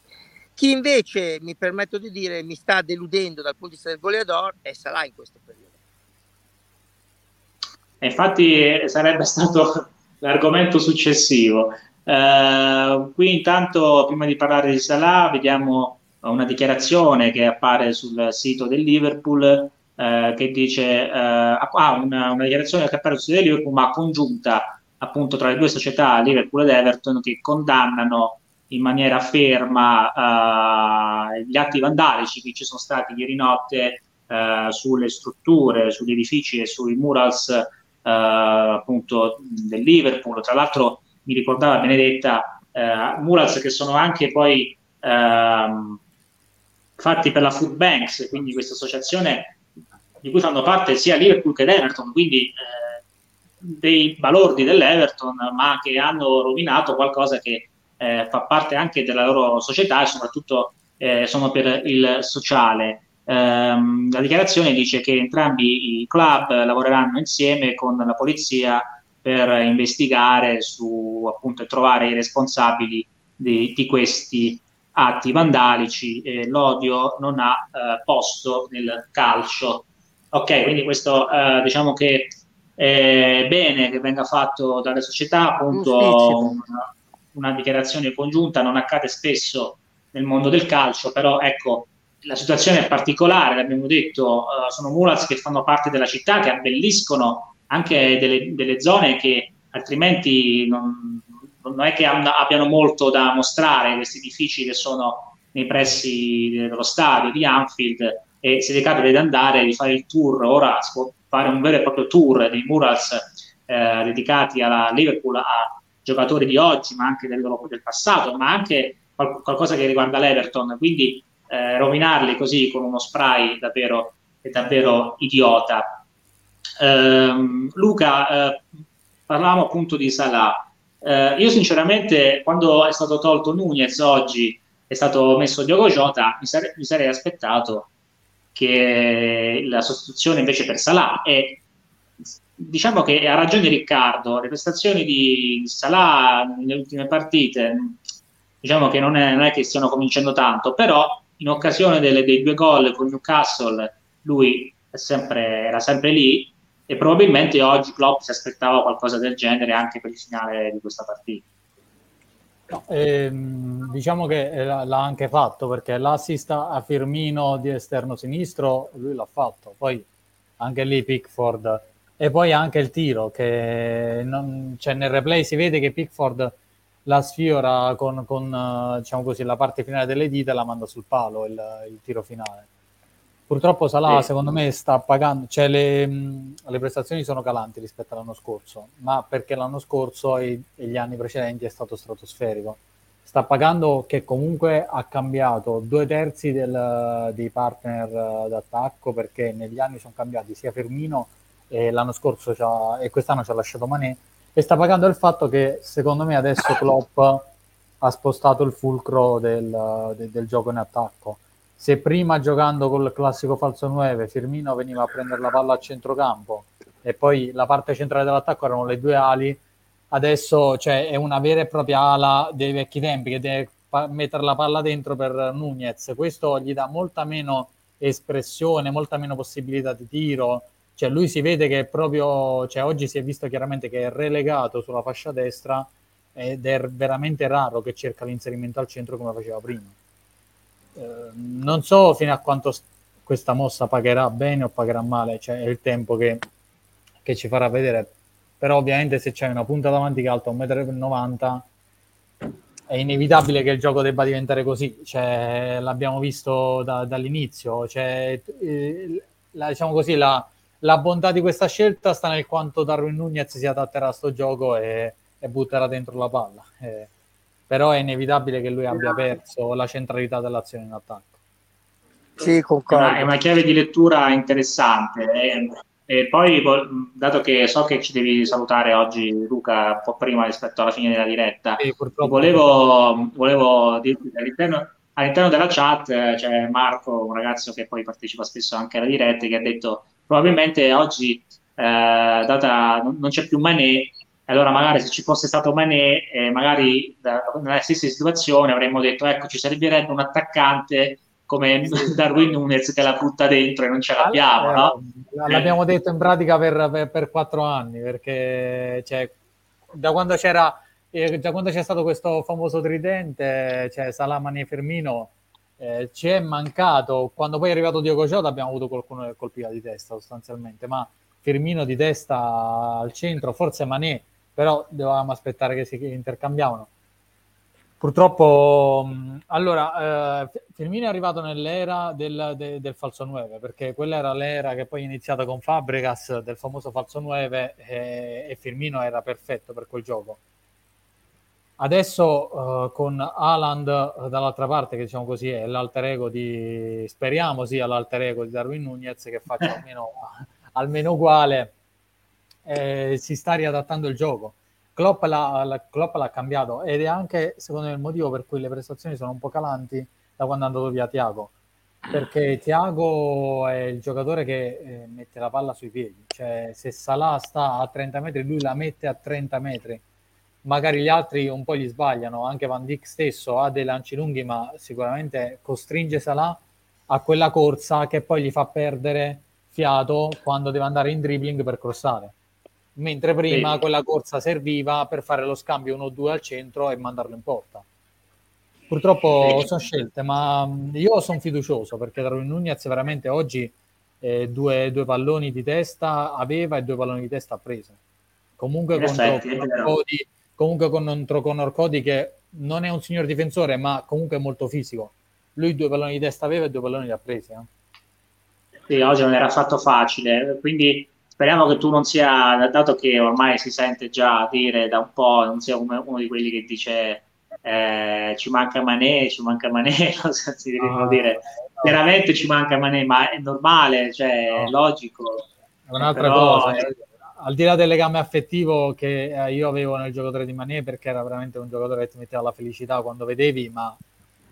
Chi invece, mi permetto di dire, mi sta deludendo dal punto di vista del goleador è Salah in questo periodo. Infatti sarebbe stato l'argomento successivo. Uh, qui intanto, prima di parlare di Salah, vediamo una dichiarazione che appare sul sito del Liverpool eh, che dice eh, ah, una, una, dichiarazione che appare sul sito del Liverpool ma congiunta appunto tra le due società Liverpool ed Everton che condannano in maniera ferma eh, gli atti vandalici che ci sono stati ieri notte eh, sulle strutture, sugli edifici e sui murals eh, appunto del Liverpool. Tra l'altro mi ricordava Benedetta eh, murals che sono anche poi ehm, fatti per la Food Banks, quindi questa associazione di cui fanno parte sia Liverpool che l'Everton, quindi eh, dei balordi dell'Everton, ma che hanno rovinato qualcosa che eh, fa parte anche della loro società e soprattutto eh, sono per il sociale. ehm, la dichiarazione dice che entrambi i club lavoreranno insieme con la polizia per investigare su appunto e trovare i responsabili di, di questi atti vandalici. Eh, l'odio non ha eh, posto nel calcio. Ok, quindi questo eh, diciamo che è bene che venga fatto dalle società, appunto una, una dichiarazione congiunta, non accade spesso nel mondo del calcio, però ecco, la situazione è particolare, l'abbiamo detto, uh, sono Mulaz che fanno parte della città, che abbelliscono anche delle, delle zone che altrimenti non, non è che abbiano molto da mostrare questi edifici che sono nei pressi dello stadio di Anfield e se le capita di andare di fare il tour, ora si può fare un vero e proprio tour dei murals eh, dedicati alla Liverpool a giocatori di oggi, ma anche del, del passato, ma anche qual- qualcosa che riguarda l'Everton, quindi eh, rovinarli così con uno spray davvero, è davvero idiota. Eh, Luca, parlavamo appunto di Salah. Eh, io sinceramente, quando è stato tolto Nunez oggi, è stato messo Diogo Jota, mi, sare- mi sarei aspettato che la sostituzione invece per Salah e diciamo che ha ragione Riccardo, le prestazioni di Salah nelle ultime partite diciamo che non è, non è che stiano cominciando tanto, però in occasione delle, dei due gol con Newcastle lui sempre, era sempre lì e probabilmente oggi Klopp si aspettava qualcosa del genere anche per il finale di questa partita. No, ehm, diciamo che l'ha anche fatto perché l'assist a Firmino di esterno sinistro lui l'ha fatto, poi anche lì Pickford e poi anche il tiro che non, cioè nel replay si vede che Pickford la sfiora con, con eh, diciamo così, la parte finale delle dita e la manda sul palo il, il tiro finale. Purtroppo Salah, sì. secondo me, sta pagando, cioè le, le, prestazioni sono calanti rispetto all'anno scorso, ma perché l'anno scorso e, e gli anni precedenti è stato stratosferico. Sta pagando che comunque ha cambiato due terzi del, dei partner d'attacco perché negli anni sono cambiati sia Fermino e l'anno scorso e quest'anno ci ha lasciato Manè e sta pagando il fatto che secondo me adesso [COUGHS] Klopp ha spostato il fulcro del, del, del, gioco in attacco. Se prima giocando col classico falso 9 Firmino veniva a prendere la palla a centrocampo e poi la parte centrale dell'attacco erano le due ali, adesso cioè, è una vera e propria ala dei vecchi tempi che deve pa- mettere la palla dentro per Nunez. Questo gli dà molta meno espressione, molta meno possibilità di tiro cioè lui si vede che è proprio, cioè oggi si è visto chiaramente che è relegato sulla fascia destra ed è veramente raro che cerca l'inserimento al centro come faceva prima. Eh, non so fino a quanto questa mossa pagherà bene o pagherà male, cioè è il tempo che, che ci farà vedere, però ovviamente se c'è una punta davanti che è alta 1,90 m è inevitabile che il gioco debba diventare così, cioè, l'abbiamo visto da, dall'inizio, cioè, eh, la, diciamo così, la, la bontà di questa scelta sta nel quanto Darwin Nunez si adatterà a sto gioco e, e butterà dentro la palla. Eh, però è inevitabile che lui abbia perso la centralità dell'azione in attacco. Sì, concordo. È una, è una chiave di lettura interessante. E, e, poi, dato che so che ci devi salutare oggi, Luca, un po' prima rispetto alla fine della diretta, sì, volevo, volevo dirti all'interno, all'interno della chat c'è Marco, un ragazzo che poi partecipa spesso anche alla diretta, che ha detto probabilmente oggi, eh, data non c'è più Mané, allora magari se ci fosse stato Mané, eh, magari da, nella stessa situazione avremmo detto ecco ci servirebbe un attaccante come Darwin Nunes che la butta dentro e non ce l'abbiamo, no? Eh, l'abbiamo detto in pratica per, per, per quattro anni, perché cioè, da quando c'era eh, da quando c'è stato questo famoso tridente, cioè Salamani e Fermino, eh, ci è mancato. Quando poi è arrivato Diogo Jota abbiamo avuto qualcuno che colpiva di testa sostanzialmente, ma Firmino di testa al centro, forse Manè, però dovevamo aspettare che si intercambiavano. Purtroppo, mh, allora, eh, Firmino è arrivato nell'era del, de, del, falso 9, perché quella era l'era che poi è iniziata con Fabregas del famoso falso 9 e, e Firmino era perfetto per quel gioco Adesso uh, con Aland uh, dall'altra parte, che diciamo così è l'alter ego di, speriamo sia l'alter ego di Darwin Nunez che faccia [LAUGHS] almeno, almeno uguale, eh, si sta riadattando il gioco. Klopp l'ha, la, Klopp l'ha, cambiato ed è anche secondo me il motivo per cui le prestazioni sono un po' calanti da quando è andato via Tiago. perché Tiago è il giocatore che eh, mette la palla sui piedi, cioè se Salah sta a 30 metri lui la mette a 30 metri, magari gli altri un po' gli sbagliano, anche Van Dijk stesso ha dei lanci lunghi ma sicuramente costringe Salah a quella corsa che poi gli fa perdere fiato quando deve andare in dribbling per crossare. Mentre prima sì. quella corsa serviva per fare lo scambio 1-2 al centro e mandarlo in porta. Purtroppo sì. sono scelte, ma io sono fiducioso perché Darwin Nunez veramente oggi eh, due, due, palloni di testa aveva e due palloni di testa ha preso. Comunque contro, effetti, Cody, comunque contro Conor Cody che non è un signor difensore ma comunque è molto fisico. Lui due palloni di testa aveva e due palloni li ha presi. Eh. Sì, oggi non era affatto facile, quindi speriamo che tu non sia, dato che ormai si sente già dire da un po', non sia uno, uno di quelli che dice eh, ci manca Manè, ci manca Manè, [LAUGHS] si devono ah, dire. veramente ci manca Manè, ma è normale, cioè è logico. È un'altra Però, cosa, eh, al di là del legame affettivo che eh, io avevo nel giocatore di Manè, perché era veramente un giocatore che ti metteva la felicità quando vedevi, ma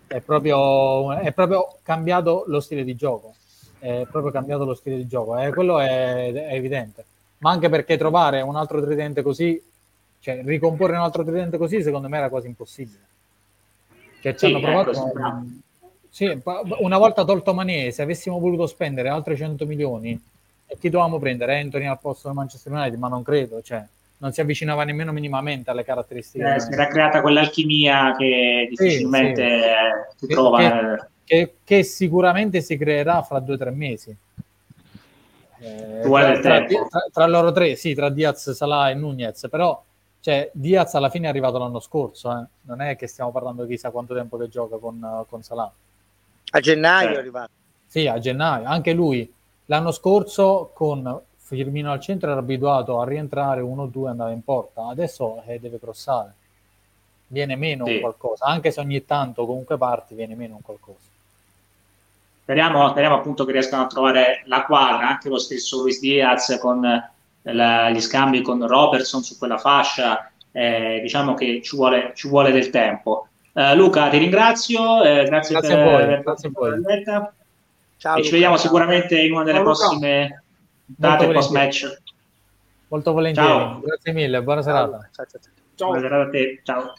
è proprio, è proprio cambiato lo stile di gioco è proprio cambiato lo stile di gioco, eh, quello è, è, evidente. Ma anche perché trovare un altro tridente così, cioè ricomporre un altro tridente così, secondo me era quasi impossibile. Cioè, ci sì, hanno provato. Ecco, sì, una volta tolto Mané, se avessimo voluto spendere altri 100 milioni, e chi dovevamo prendere? Anthony al posto del Manchester United? Ma non credo, cioè, non si avvicinava nemmeno minimamente alle caratteristiche. Eh, si era creata quell'alchimia che difficilmente sì, sì. si trova. Che, che, che sicuramente si creerà fra due o tre mesi. Eh, tra, tra, tra, tra, loro tre, sì, tra Diaz, Salah e Nunez, però cioè, Diaz alla fine è arrivato l'anno scorso, eh. non è che stiamo parlando di chissà quanto tempo che gioca con, con Salah. A gennaio eh. è arrivato. Sì, a gennaio, anche lui l'anno scorso con Firmino al centro era abituato a rientrare 1-2 e andava in porta, adesso eh, deve crossare, viene meno sì. qualcosa, anche se ogni tanto comunque parti viene meno un qualcosa. Speriamo, speriamo, appunto che riescano a trovare la quadra, anche lo stesso Luis Diaz con la, gli scambi con Robertson su quella fascia, eh, diciamo che ci vuole, ci vuole del tempo. Uh, Luca, ti ringrazio, eh, grazie, grazie, per aver fatto la Ciao, e ci vediamo sicuramente in una delle Ciao, prossime date post match. Molto volentieri, ciao. grazie mille, buona serata. Ciao, ciao, ciao. Buona serata a te, ciao.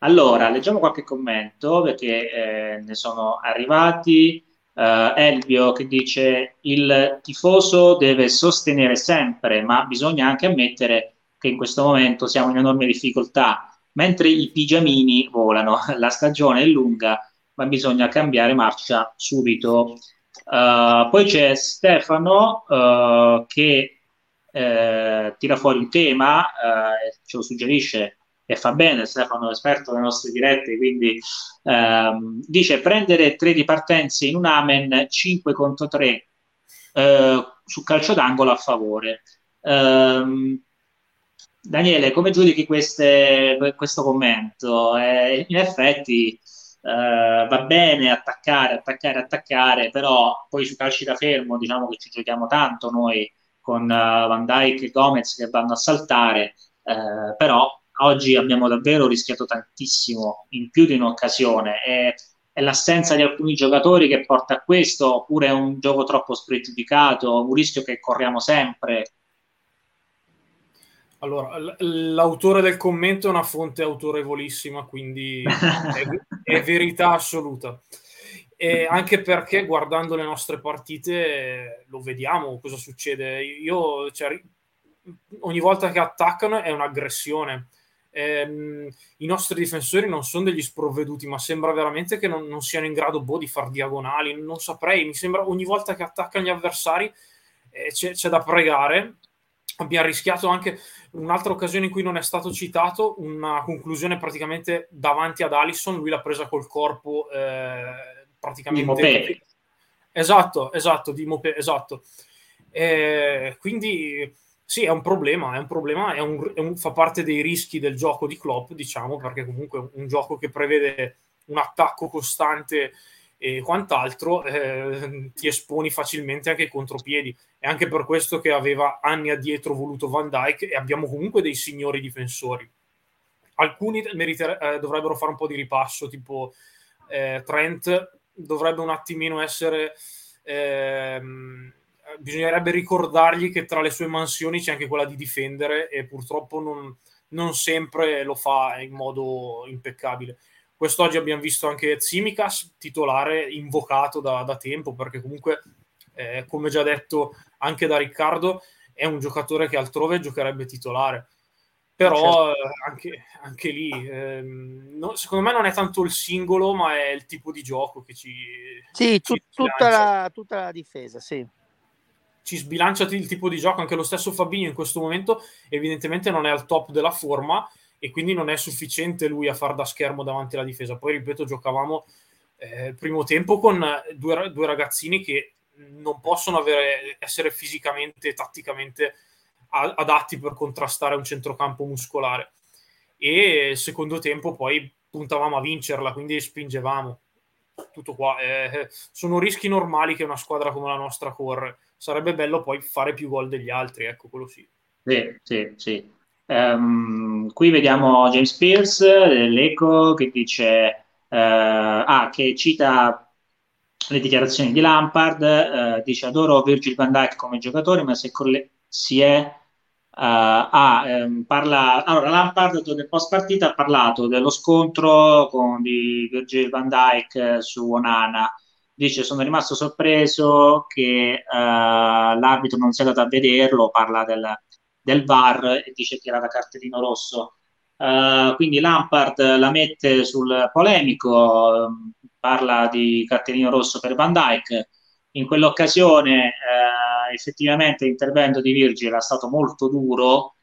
Allora, leggiamo qualche commento perché eh, ne sono arrivati. Uh, Elvio che dice il tifoso deve sostenere sempre, ma bisogna anche ammettere che in questo momento siamo in enorme difficoltà, mentre i pigiamini volano, [LAUGHS] la stagione è lunga, ma bisogna cambiare marcia subito. Uh, poi c'è Stefano uh, che tira fuori un tema, ce lo suggerisce e fa bene, Stefano è esperto delle nostre dirette, quindi ehm, dice prendere tre ripartenze in un Amen 5 contro 3 eh, su calcio d'angolo a favore. Um, Daniele, come giudichi queste, questo commento? Eh, in effetti eh, va bene attaccare, attaccare, attaccare, però poi su calci da fermo diciamo che ci giochiamo tanto noi con uh, Van Dijk e Gomez che vanno a saltare, eh, però oggi abbiamo davvero rischiato tantissimo in più di un'occasione. È, è l'assenza di alcuni giocatori che porta a questo, oppure è un gioco troppo spregiudicato, un rischio che corriamo sempre. Allora, l'autore del commento è una fonte autorevolissima, quindi è, è verità assoluta. E anche perché guardando le nostre partite lo vediamo cosa succede. Io, cioè, ogni volta che attaccano è un'aggressione ehm, i nostri difensori non sono degli sprovveduti, ma sembra veramente che non, non siano in grado boh, di far diagonali. Non saprei, mi sembra ogni volta che attaccano gli avversari eh, c'è, c'è da pregare abbiamo rischiato anche un'altra occasione in cui non è stato citato, una conclusione praticamente davanti ad Allison, lui l'ha presa col corpo eh, praticamente... Esatto, esatto, di Mopé, esatto. Eh, quindi sì, è un problema, è un problema, è un, è un, fa parte dei rischi del gioco di Klopp, diciamo, perché comunque un gioco che prevede un attacco costante e quant'altro, eh, ti esponi facilmente anche ai contropiedi. È anche per questo che aveva anni addietro voluto Van Dyke e abbiamo comunque dei signori difensori. Alcuni meriter- eh, dovrebbero fare un po' di ripasso, tipo eh, Trent dovrebbe un attimino essere... Ehm, bisognerebbe ricordargli che tra le sue mansioni c'è anche quella di difendere e purtroppo non, non sempre lo fa in modo impeccabile. Quest'oggi abbiamo visto anche Tsimikas titolare invocato da, da tempo perché comunque, eh, come già detto anche da Riccardo, è un giocatore che altrove giocherebbe titolare. Però certo. eh, anche, anche, lì, ehm, no, secondo me non è tanto il singolo, ma è il tipo di gioco che ci... Sì, ci tutta, la, tutta la difesa, sì ci sbilancia il tipo di gioco. Anche lo stesso Fabinho in questo momento evidentemente non è al top della forma e quindi non è sufficiente lui a far da schermo davanti alla difesa. Poi, ripeto, giocavamo eh, primo tempo con due, due, ragazzini che non possono avere, essere fisicamente e tatticamente adatti per contrastare un centrocampo muscolare. E secondo tempo poi puntavamo a vincerla, quindi spingevamo. Tutto qua. Eh, sono rischi normali che una squadra come la nostra corre sarebbe bello poi fare più gol degli altri, ecco, quello sì. Sì, sì, sì. Um, qui vediamo James Pierce dell'Eco che dice, uh, ah, che cita le dichiarazioni di Lampard, uh, dice adoro Virgil van Dijk come giocatore, ma se colle- si è Uh, ah, ehm, parla, allora Lampard nel post partita ha parlato dello scontro con di Virgil van Dijk su Onana dice sono rimasto sorpreso che uh, l'arbitro non sia andato a vederlo, parla del, del VAR e dice che era da cartellino rosso. Uh, quindi Lampard la mette sul polemico, parla di cartellino rosso per Van Dyke. In quell'occasione uh, effettivamente l'intervento di Virgil è stato molto duro,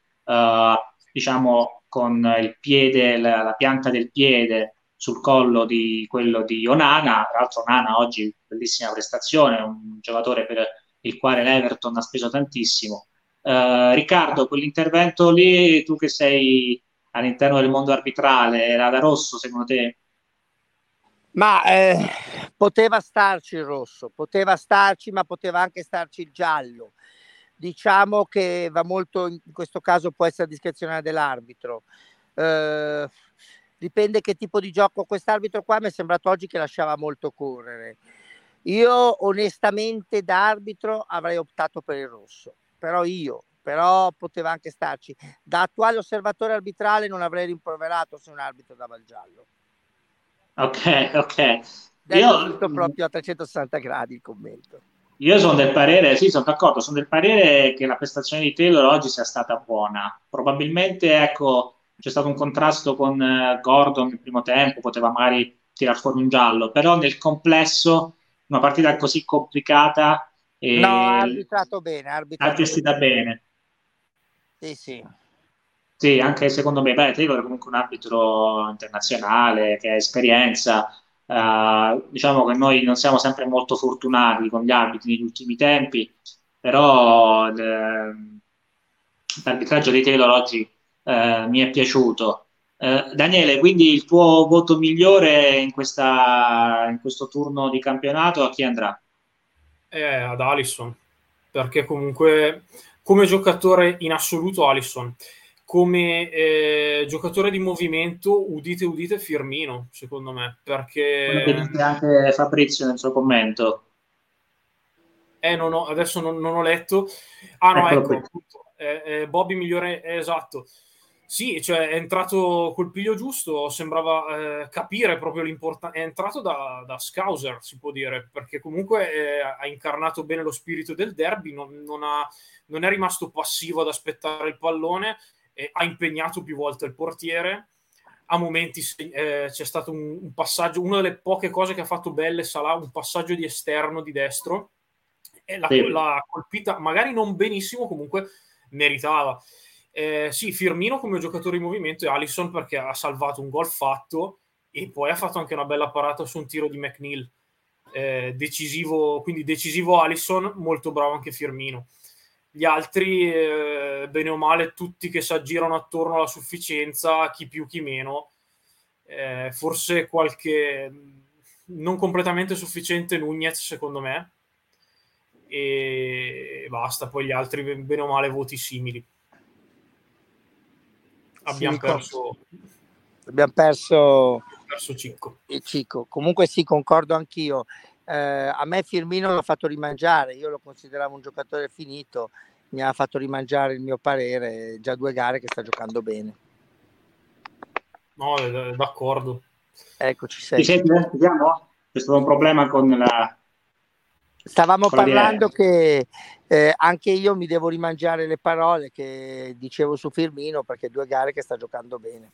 diciamo con il piede, la, la pianta del piede sul collo di quello di Onana. Tra l'altro, Onana oggi bellissima prestazione, un giocatore per il quale l'Everton ha speso tantissimo. Uh, Riccardo, quell'intervento lì, tu che sei all'interno del mondo arbitrale, era da rosso secondo te? Ma eh, poteva starci il rosso, poteva starci, ma poteva anche starci il giallo. Diciamo che va molto, in questo caso può essere discrezionale dell'arbitro. Eh, dipende che tipo di gioco quest'arbitro qua mi è sembrato oggi che lasciava molto correre. Io onestamente da arbitro avrei optato per il rosso, però io, però poteva anche starci. Da attuale osservatore arbitrale non avrei rimproverato se un arbitro dava il giallo. Ok, ok. Io visto proprio a 360 gradi il commento. Io sono del parere, sì, sono d'accordo, sono del parere che la prestazione di Taylor oggi sia stata buona. Probabilmente, ecco, c'è stato un contrasto con eh, Gordon nel primo tempo, poteva magari tirar fuori un giallo, però nel complesso una partita così complicata e no, ha arbitrato bene, ha arbitrato gestita bene. Sì, sì. Sì, anche secondo me, beh, Taylor è comunque un arbitro internazionale che ha esperienza. Uh, diciamo che noi non siamo sempre molto fortunati con gli arbitri negli ultimi tempi, però eh, l'arbitraggio di Taylor oggi eh, mi è piaciuto. Eh, Daniele, quindi il tuo voto migliore in, questa, in questo turno di campionato a chi andrà? Eh, ad Alisson, perché comunque come giocatore in assoluto Alisson, come eh, giocatore di movimento, udite udite Firmino, secondo me, perché... Quello anche Fabrizio nel suo commento. Eh, non ho, adesso non, non, ho letto. Ah no, ecco, appunto, eh, eh, Bobby migliore, esatto. Sì, cioè è entrato col piglio giusto, sembrava eh, capire proprio l'importanza, è entrato da, da, Scouser, si può dire, perché comunque eh, ha incarnato bene lo spirito del derby, non, non, ha, non, è rimasto passivo ad aspettare il pallone, eh, ha impegnato più volte il portiere, a momenti eh, c'è stato un, un, passaggio, una delle poche cose che ha fatto belle Salah, un passaggio di esterno di destro, e l'ha, sì. l'ha colpita, magari non benissimo, comunque meritava. Eh, sì, Firmino come giocatore in movimento e Allison perché ha salvato un gol fatto e poi ha fatto anche una bella parata su un tiro di McNeil. Eh, decisivo, quindi decisivo Allison, molto bravo anche Firmino. Gli altri, eh, bene o male, tutti che si aggirano attorno alla sufficienza, chi più chi meno. Eh, forse qualche non completamente sufficiente Nunez, secondo me. E basta, poi gli altri, bene o male, voti simili abbiamo perso abbiamo perso perso Cicco. E Cicco. Comunque sì, concordo anch'io. Eh, a me Firmino l'ha fatto rimangiare, io lo consideravo un giocatore finito, mi ha fatto rimangiare il mio parere, già due gare che sta giocando bene. No, d'accordo. Eccoci, sei. Ti senti? Vediamo? C'è stato un problema con la... Stavamo parlando che eh, anche io mi devo rimangiare le parole che dicevo su Firmino perché due gare che sta giocando bene.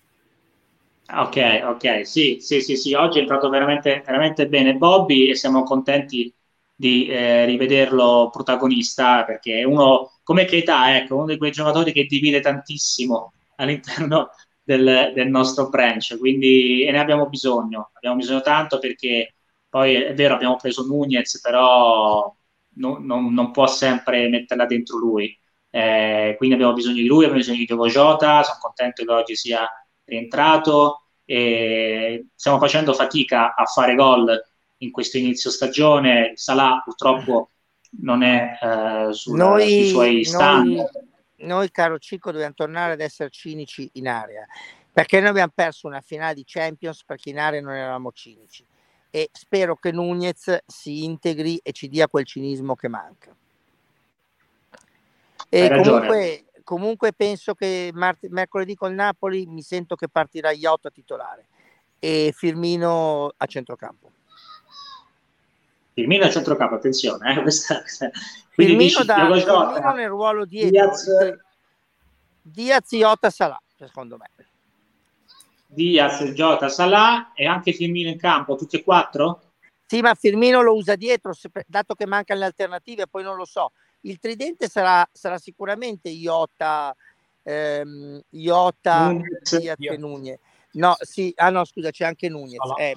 Ok, ok, sì, sì, sì, sì, oggi è entrato veramente, veramente bene Bobby e siamo contenti di eh, rivederlo protagonista perché è uno come Keita, ecco, uno di quei giocatori che divide tantissimo all'interno del, del, nostro branch, quindi ne abbiamo bisogno, abbiamo bisogno tanto perché poi è vero abbiamo preso Nunez, però no, non, non, può sempre metterla dentro lui, eh, quindi abbiamo bisogno di lui, abbiamo bisogno di Diogo Jota, sono contento che oggi sia rientrato e stiamo facendo fatica a fare gol in questo inizio stagione. Salah purtroppo non è eh, sui suoi standard. Noi, noi, caro Cico, dobbiamo tornare ad essere cinici in area perché noi abbiamo perso una finale di Champions perché in area non eravamo cinici e spero che Nunez si integri e ci dia quel cinismo che manca. E comunque, comunque penso che mart- mercoledì col Napoli mi sento che partirà Iotto a titolare e Firmino a centrocampo. Firmino a centrocampo, attenzione. Eh, questa, questa. Firmino, dici, da, Firmino nel ruolo dietro. Diaz, Diaz Iota Salah, secondo me. Diaz, Jota, Salah e anche Firmino in campo, tutti e quattro? Sì, ma Firmino lo usa dietro, dato che mancano le alternative, poi non lo so. Il tridente sarà, sarà sicuramente Iota, ehm, Iota. Diaz e Nunez. No, sì, ah no, scusa, c'è anche Nunez. Eh,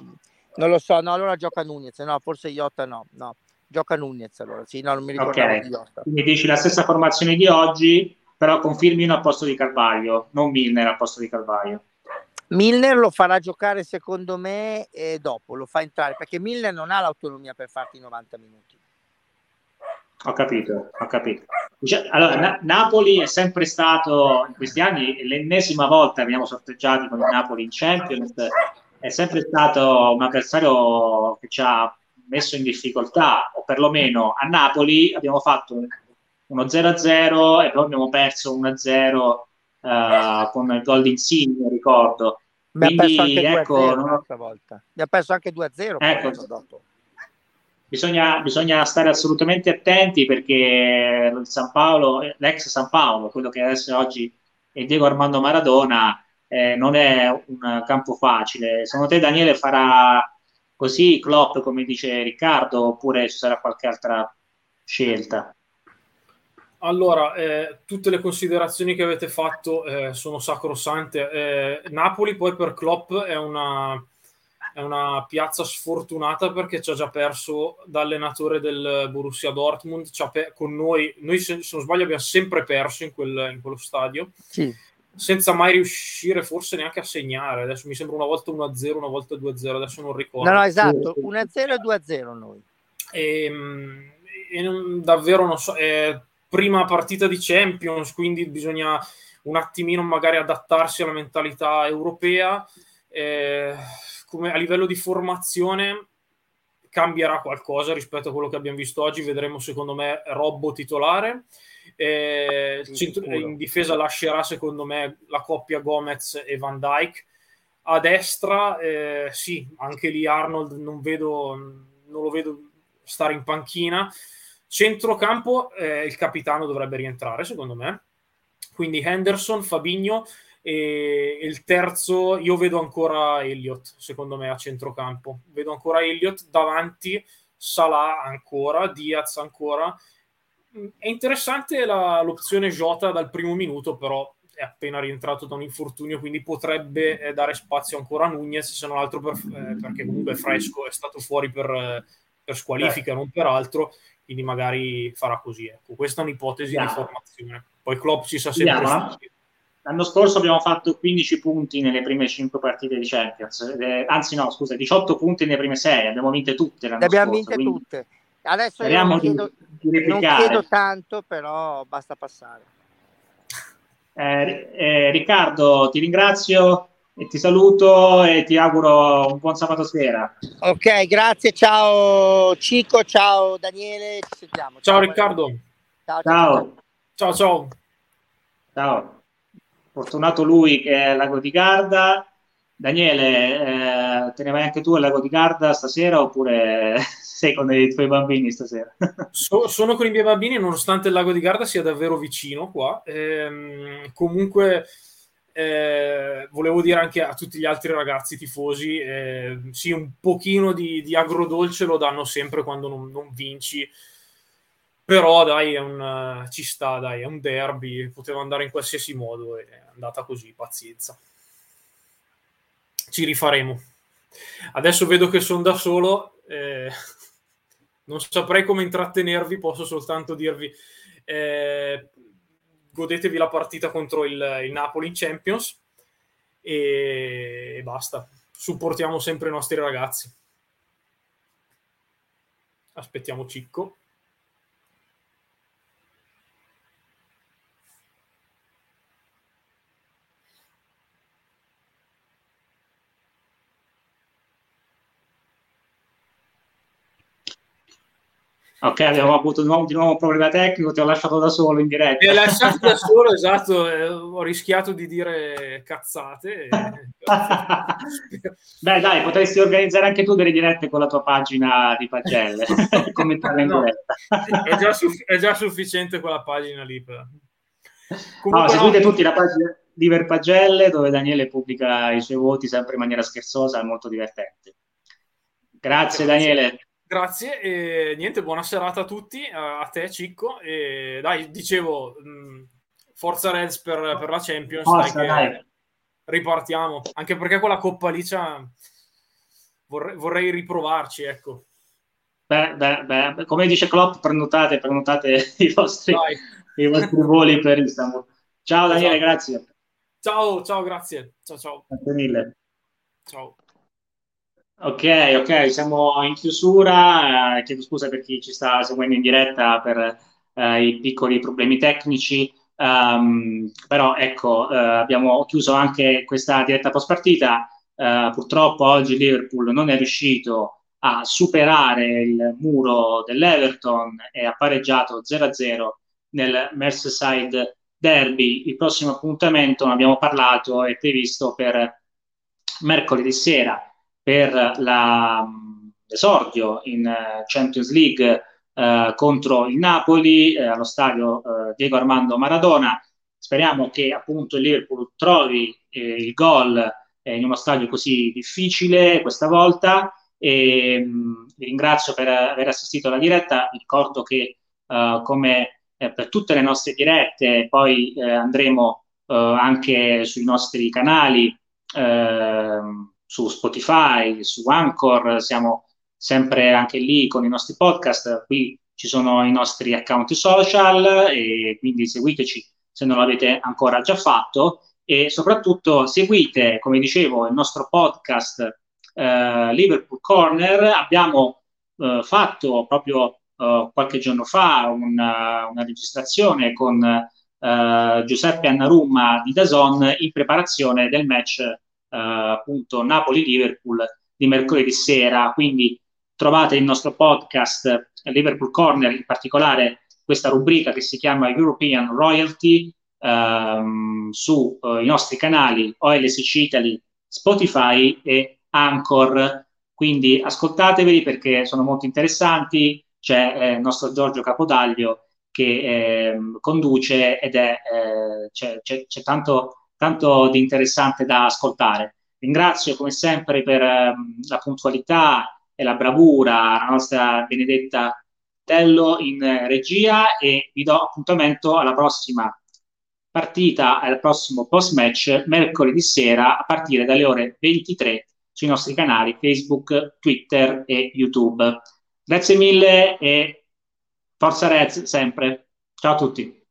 non lo so, no, allora gioca Nunez, no, forse Iota no, no. Gioca Nunez allora, sì, no, non mi ricordo Iota. Quindi dici la stessa formazione di oggi, però con Firmino al posto di Carvaglio, non Milner al posto di Carvaglio. Milner lo farà giocare secondo me eh, dopo, lo fa entrare, perché Milner non ha l'autonomia per farti 90 minuti. Ho capito, ho capito. Allora, Na- Napoli è sempre stato, in questi anni, l'ennesima volta che abbiamo sorteggiato con il Napoli in Champions, è sempre stato un avversario che ci ha messo in difficoltà, o perlomeno a Napoli abbiamo fatto uno 0-0 e poi abbiamo perso 1-0 uh, eh, con il gol di Insigne, ricordo. Quindi, ecco, non... volta. Mi ha perso anche 2-0 ecco, dopo. Bisogna, bisogna, stare assolutamente attenti perché San Paolo, l'ex San Paolo, quello che adesso oggi è Diego Armando Maradona, eh, non è un campo facile. Secondo te Daniele farà così Klopp come dice Riccardo oppure ci sarà qualche altra scelta? Allora, eh, tutte le considerazioni che avete fatto eh, sono sacrosante. Eh, Napoli poi per Klopp è una, è una piazza sfortunata perché ci ha già perso da allenatore del Borussia Dortmund. Pe- con noi, noi se, se, non sbaglio, abbiamo sempre perso in, quel, in quello stadio. Sì. Senza mai riuscire forse neanche a segnare. Adesso mi sembra una volta 1-0, una volta 2-0, adesso non ricordo. No, no, esatto, 1-0 e 2-0 noi. E, ehm, e non, davvero non so, è prima partita di Champions, quindi bisogna un attimino magari adattarsi alla mentalità europea. Eh, come a livello di formazione cambierà qualcosa rispetto a quello che abbiamo visto oggi. Vedremo, secondo me, Robbo titolare. Eh, in difesa lascerà, secondo me, la coppia Gomez e Van Dyke. A destra, eh, sì, anche lì Arnold non, vedo, non lo vedo stare in panchina. Centrocampo, eh, il capitano dovrebbe rientrare, secondo me. Quindi Henderson, Fabigno e il terzo, io vedo ancora Elliott, secondo me, a centrocampo. Vedo ancora Elliott davanti, Salah ancora, Diaz ancora. È interessante la, l'opzione Jota dal primo minuto, però è appena rientrato da un infortunio, quindi potrebbe eh, dare spazio ancora a Nunez, se non altro per, eh, perché comunque è fresco, è stato fuori per, eh, per squalifica, non per altro, quindi magari farà così. Ecco. Questa è un'ipotesi yeah. di formazione. Poi Klopp si sa sempre... Yeah. L'anno scorso abbiamo fatto 15 punti nelle prime 5 partite di Champions, eh, anzi no, scusa, 18 punti nelle prime 6, abbiamo vinte tutte l'anno Le abbiamo scorso, vinte tutte. Adesso io non chiedo, di, non chiedo tanto, però basta passare. Eh, eh, Riccardo, ti ringrazio e ti saluto e ti auguro un buon sabato sera. Ok, grazie, ciao Cico, ciao Daniele, ci sentiamo. Ciao, ciao Riccardo. Ciao ciao. ciao ciao. ciao. Fortunato lui che è al Lago di Garda. Daniele, eh, te ne vai anche tu al Lago di Garda stasera oppure [LAUGHS] sei con i tuoi bambini stasera? [LAUGHS] So, sono con i miei bambini nonostante il Lago di Garda sia davvero vicino qua. Ehm, comunque eh, volevo dire anche a tutti gli altri ragazzi tifosi, eh, sì, un pochino di, di, agrodolce lo danno sempre quando non, non vinci, però dai, è un, ci sta, dai, è un derby, poteva andare in qualsiasi modo, è andata così, pazienza. Ci rifaremo. Adesso vedo che sono da solo, eh, [LAUGHS] non saprei come intrattenervi, posso soltanto dirvi... Eh, godetevi la partita contro il, il Napoli in Champions e, e basta. Supportiamo sempre i nostri ragazzi. Aspettiamo Cicco. Ok, abbiamo avuto di nuovo, di nuovo un problema tecnico, ti ho lasciato da solo in diretta. Mi hai lasciato da [LAUGHS] solo, esatto, eh, ho rischiato di dire cazzate. [LAUGHS] Beh dai, potresti organizzare anche tu delle dirette con la tua pagina di pagelle, [LAUGHS] commentarle in diretta. è, già suff- è, già sufficiente quella pagina lì. Per... Comunque, no, seguite no, tutti la pagina di Verpagelle dove Daniele pubblica i suoi voti sempre in maniera scherzosa e molto divertente. Grazie, Grazie. Daniele. Grazie e niente, buona serata a tutti, a, te Cicco. E dai, dicevo, mh, forza Reds per, per, la Champions. Forza, dai, dai. Ripartiamo, anche perché con la Coppa lì vorrei, vorrei riprovarci, ecco. Beh, beh, beh, come dice Klopp, prenotate, prenotate [LAUGHS] i vostri, i vostri voli per Istanbul. Ciao Daniele, esatto. grazie. Ciao, ciao, grazie. Ciao, ciao. Grazie mille. Ciao. Ok, ok, siamo in chiusura. Eh, chiedo scusa per chi ci sta seguendo in diretta per eh, i piccoli problemi tecnici. Um, però ecco, eh, abbiamo chiuso anche questa diretta post partita. Uh, purtroppo oggi Liverpool non è riuscito a superare il muro dell'Everton e ha pareggiato 0-0 nel Merseyside Derby. Il prossimo appuntamento, ne abbiamo parlato, è previsto per mercoledì sera per la, l'esordio in eh, Champions League eh, contro il Napoli eh, allo stadio eh, Diego Armando Maradona. Speriamo che appunto il Liverpool trovi eh, il gol eh, in uno stadio così difficile questa volta. E, mh, vi ringrazio per aver assistito alla diretta. Ricordo che come per tutte le nostre dirette poi andremo anche sui nostri canali. Eh, su Spotify, su Anchor, siamo sempre anche lì con i nostri podcast, qui ci sono i nostri account social e quindi seguiteci se non l'avete ancora già fatto e soprattutto seguite, come dicevo, il nostro podcast eh, Liverpool Corner. Abbiamo eh, fatto proprio eh, qualche giorno fa una, una registrazione con eh, Giuseppe Annarumma di Dazon in preparazione del match appunto Napoli-Liverpool di mercoledì sera, quindi trovate il nostro podcast Liverpool Corner, in particolare questa rubrica che si chiama European Royalty ehm, sui eh, nostri canali OLSC Italy, Spotify e Anchor. Quindi ascoltateveli perché sono molto interessanti. C'è eh, il nostro Giorgio Capodaglio che eh, conduce ed è eh, c'è, c'è, c'è tanto tanto di interessante da ascoltare. Ringrazio come sempre per um, la puntualità e la bravura la nostra Benedetta Tello in regia e vi do appuntamento alla prossima partita, al prossimo post match mercoledì sera a partire dalle ore 23 sui nostri canali Facebook, Twitter e YouTube. Grazie mille e forza Reds sempre. Ciao a tutti.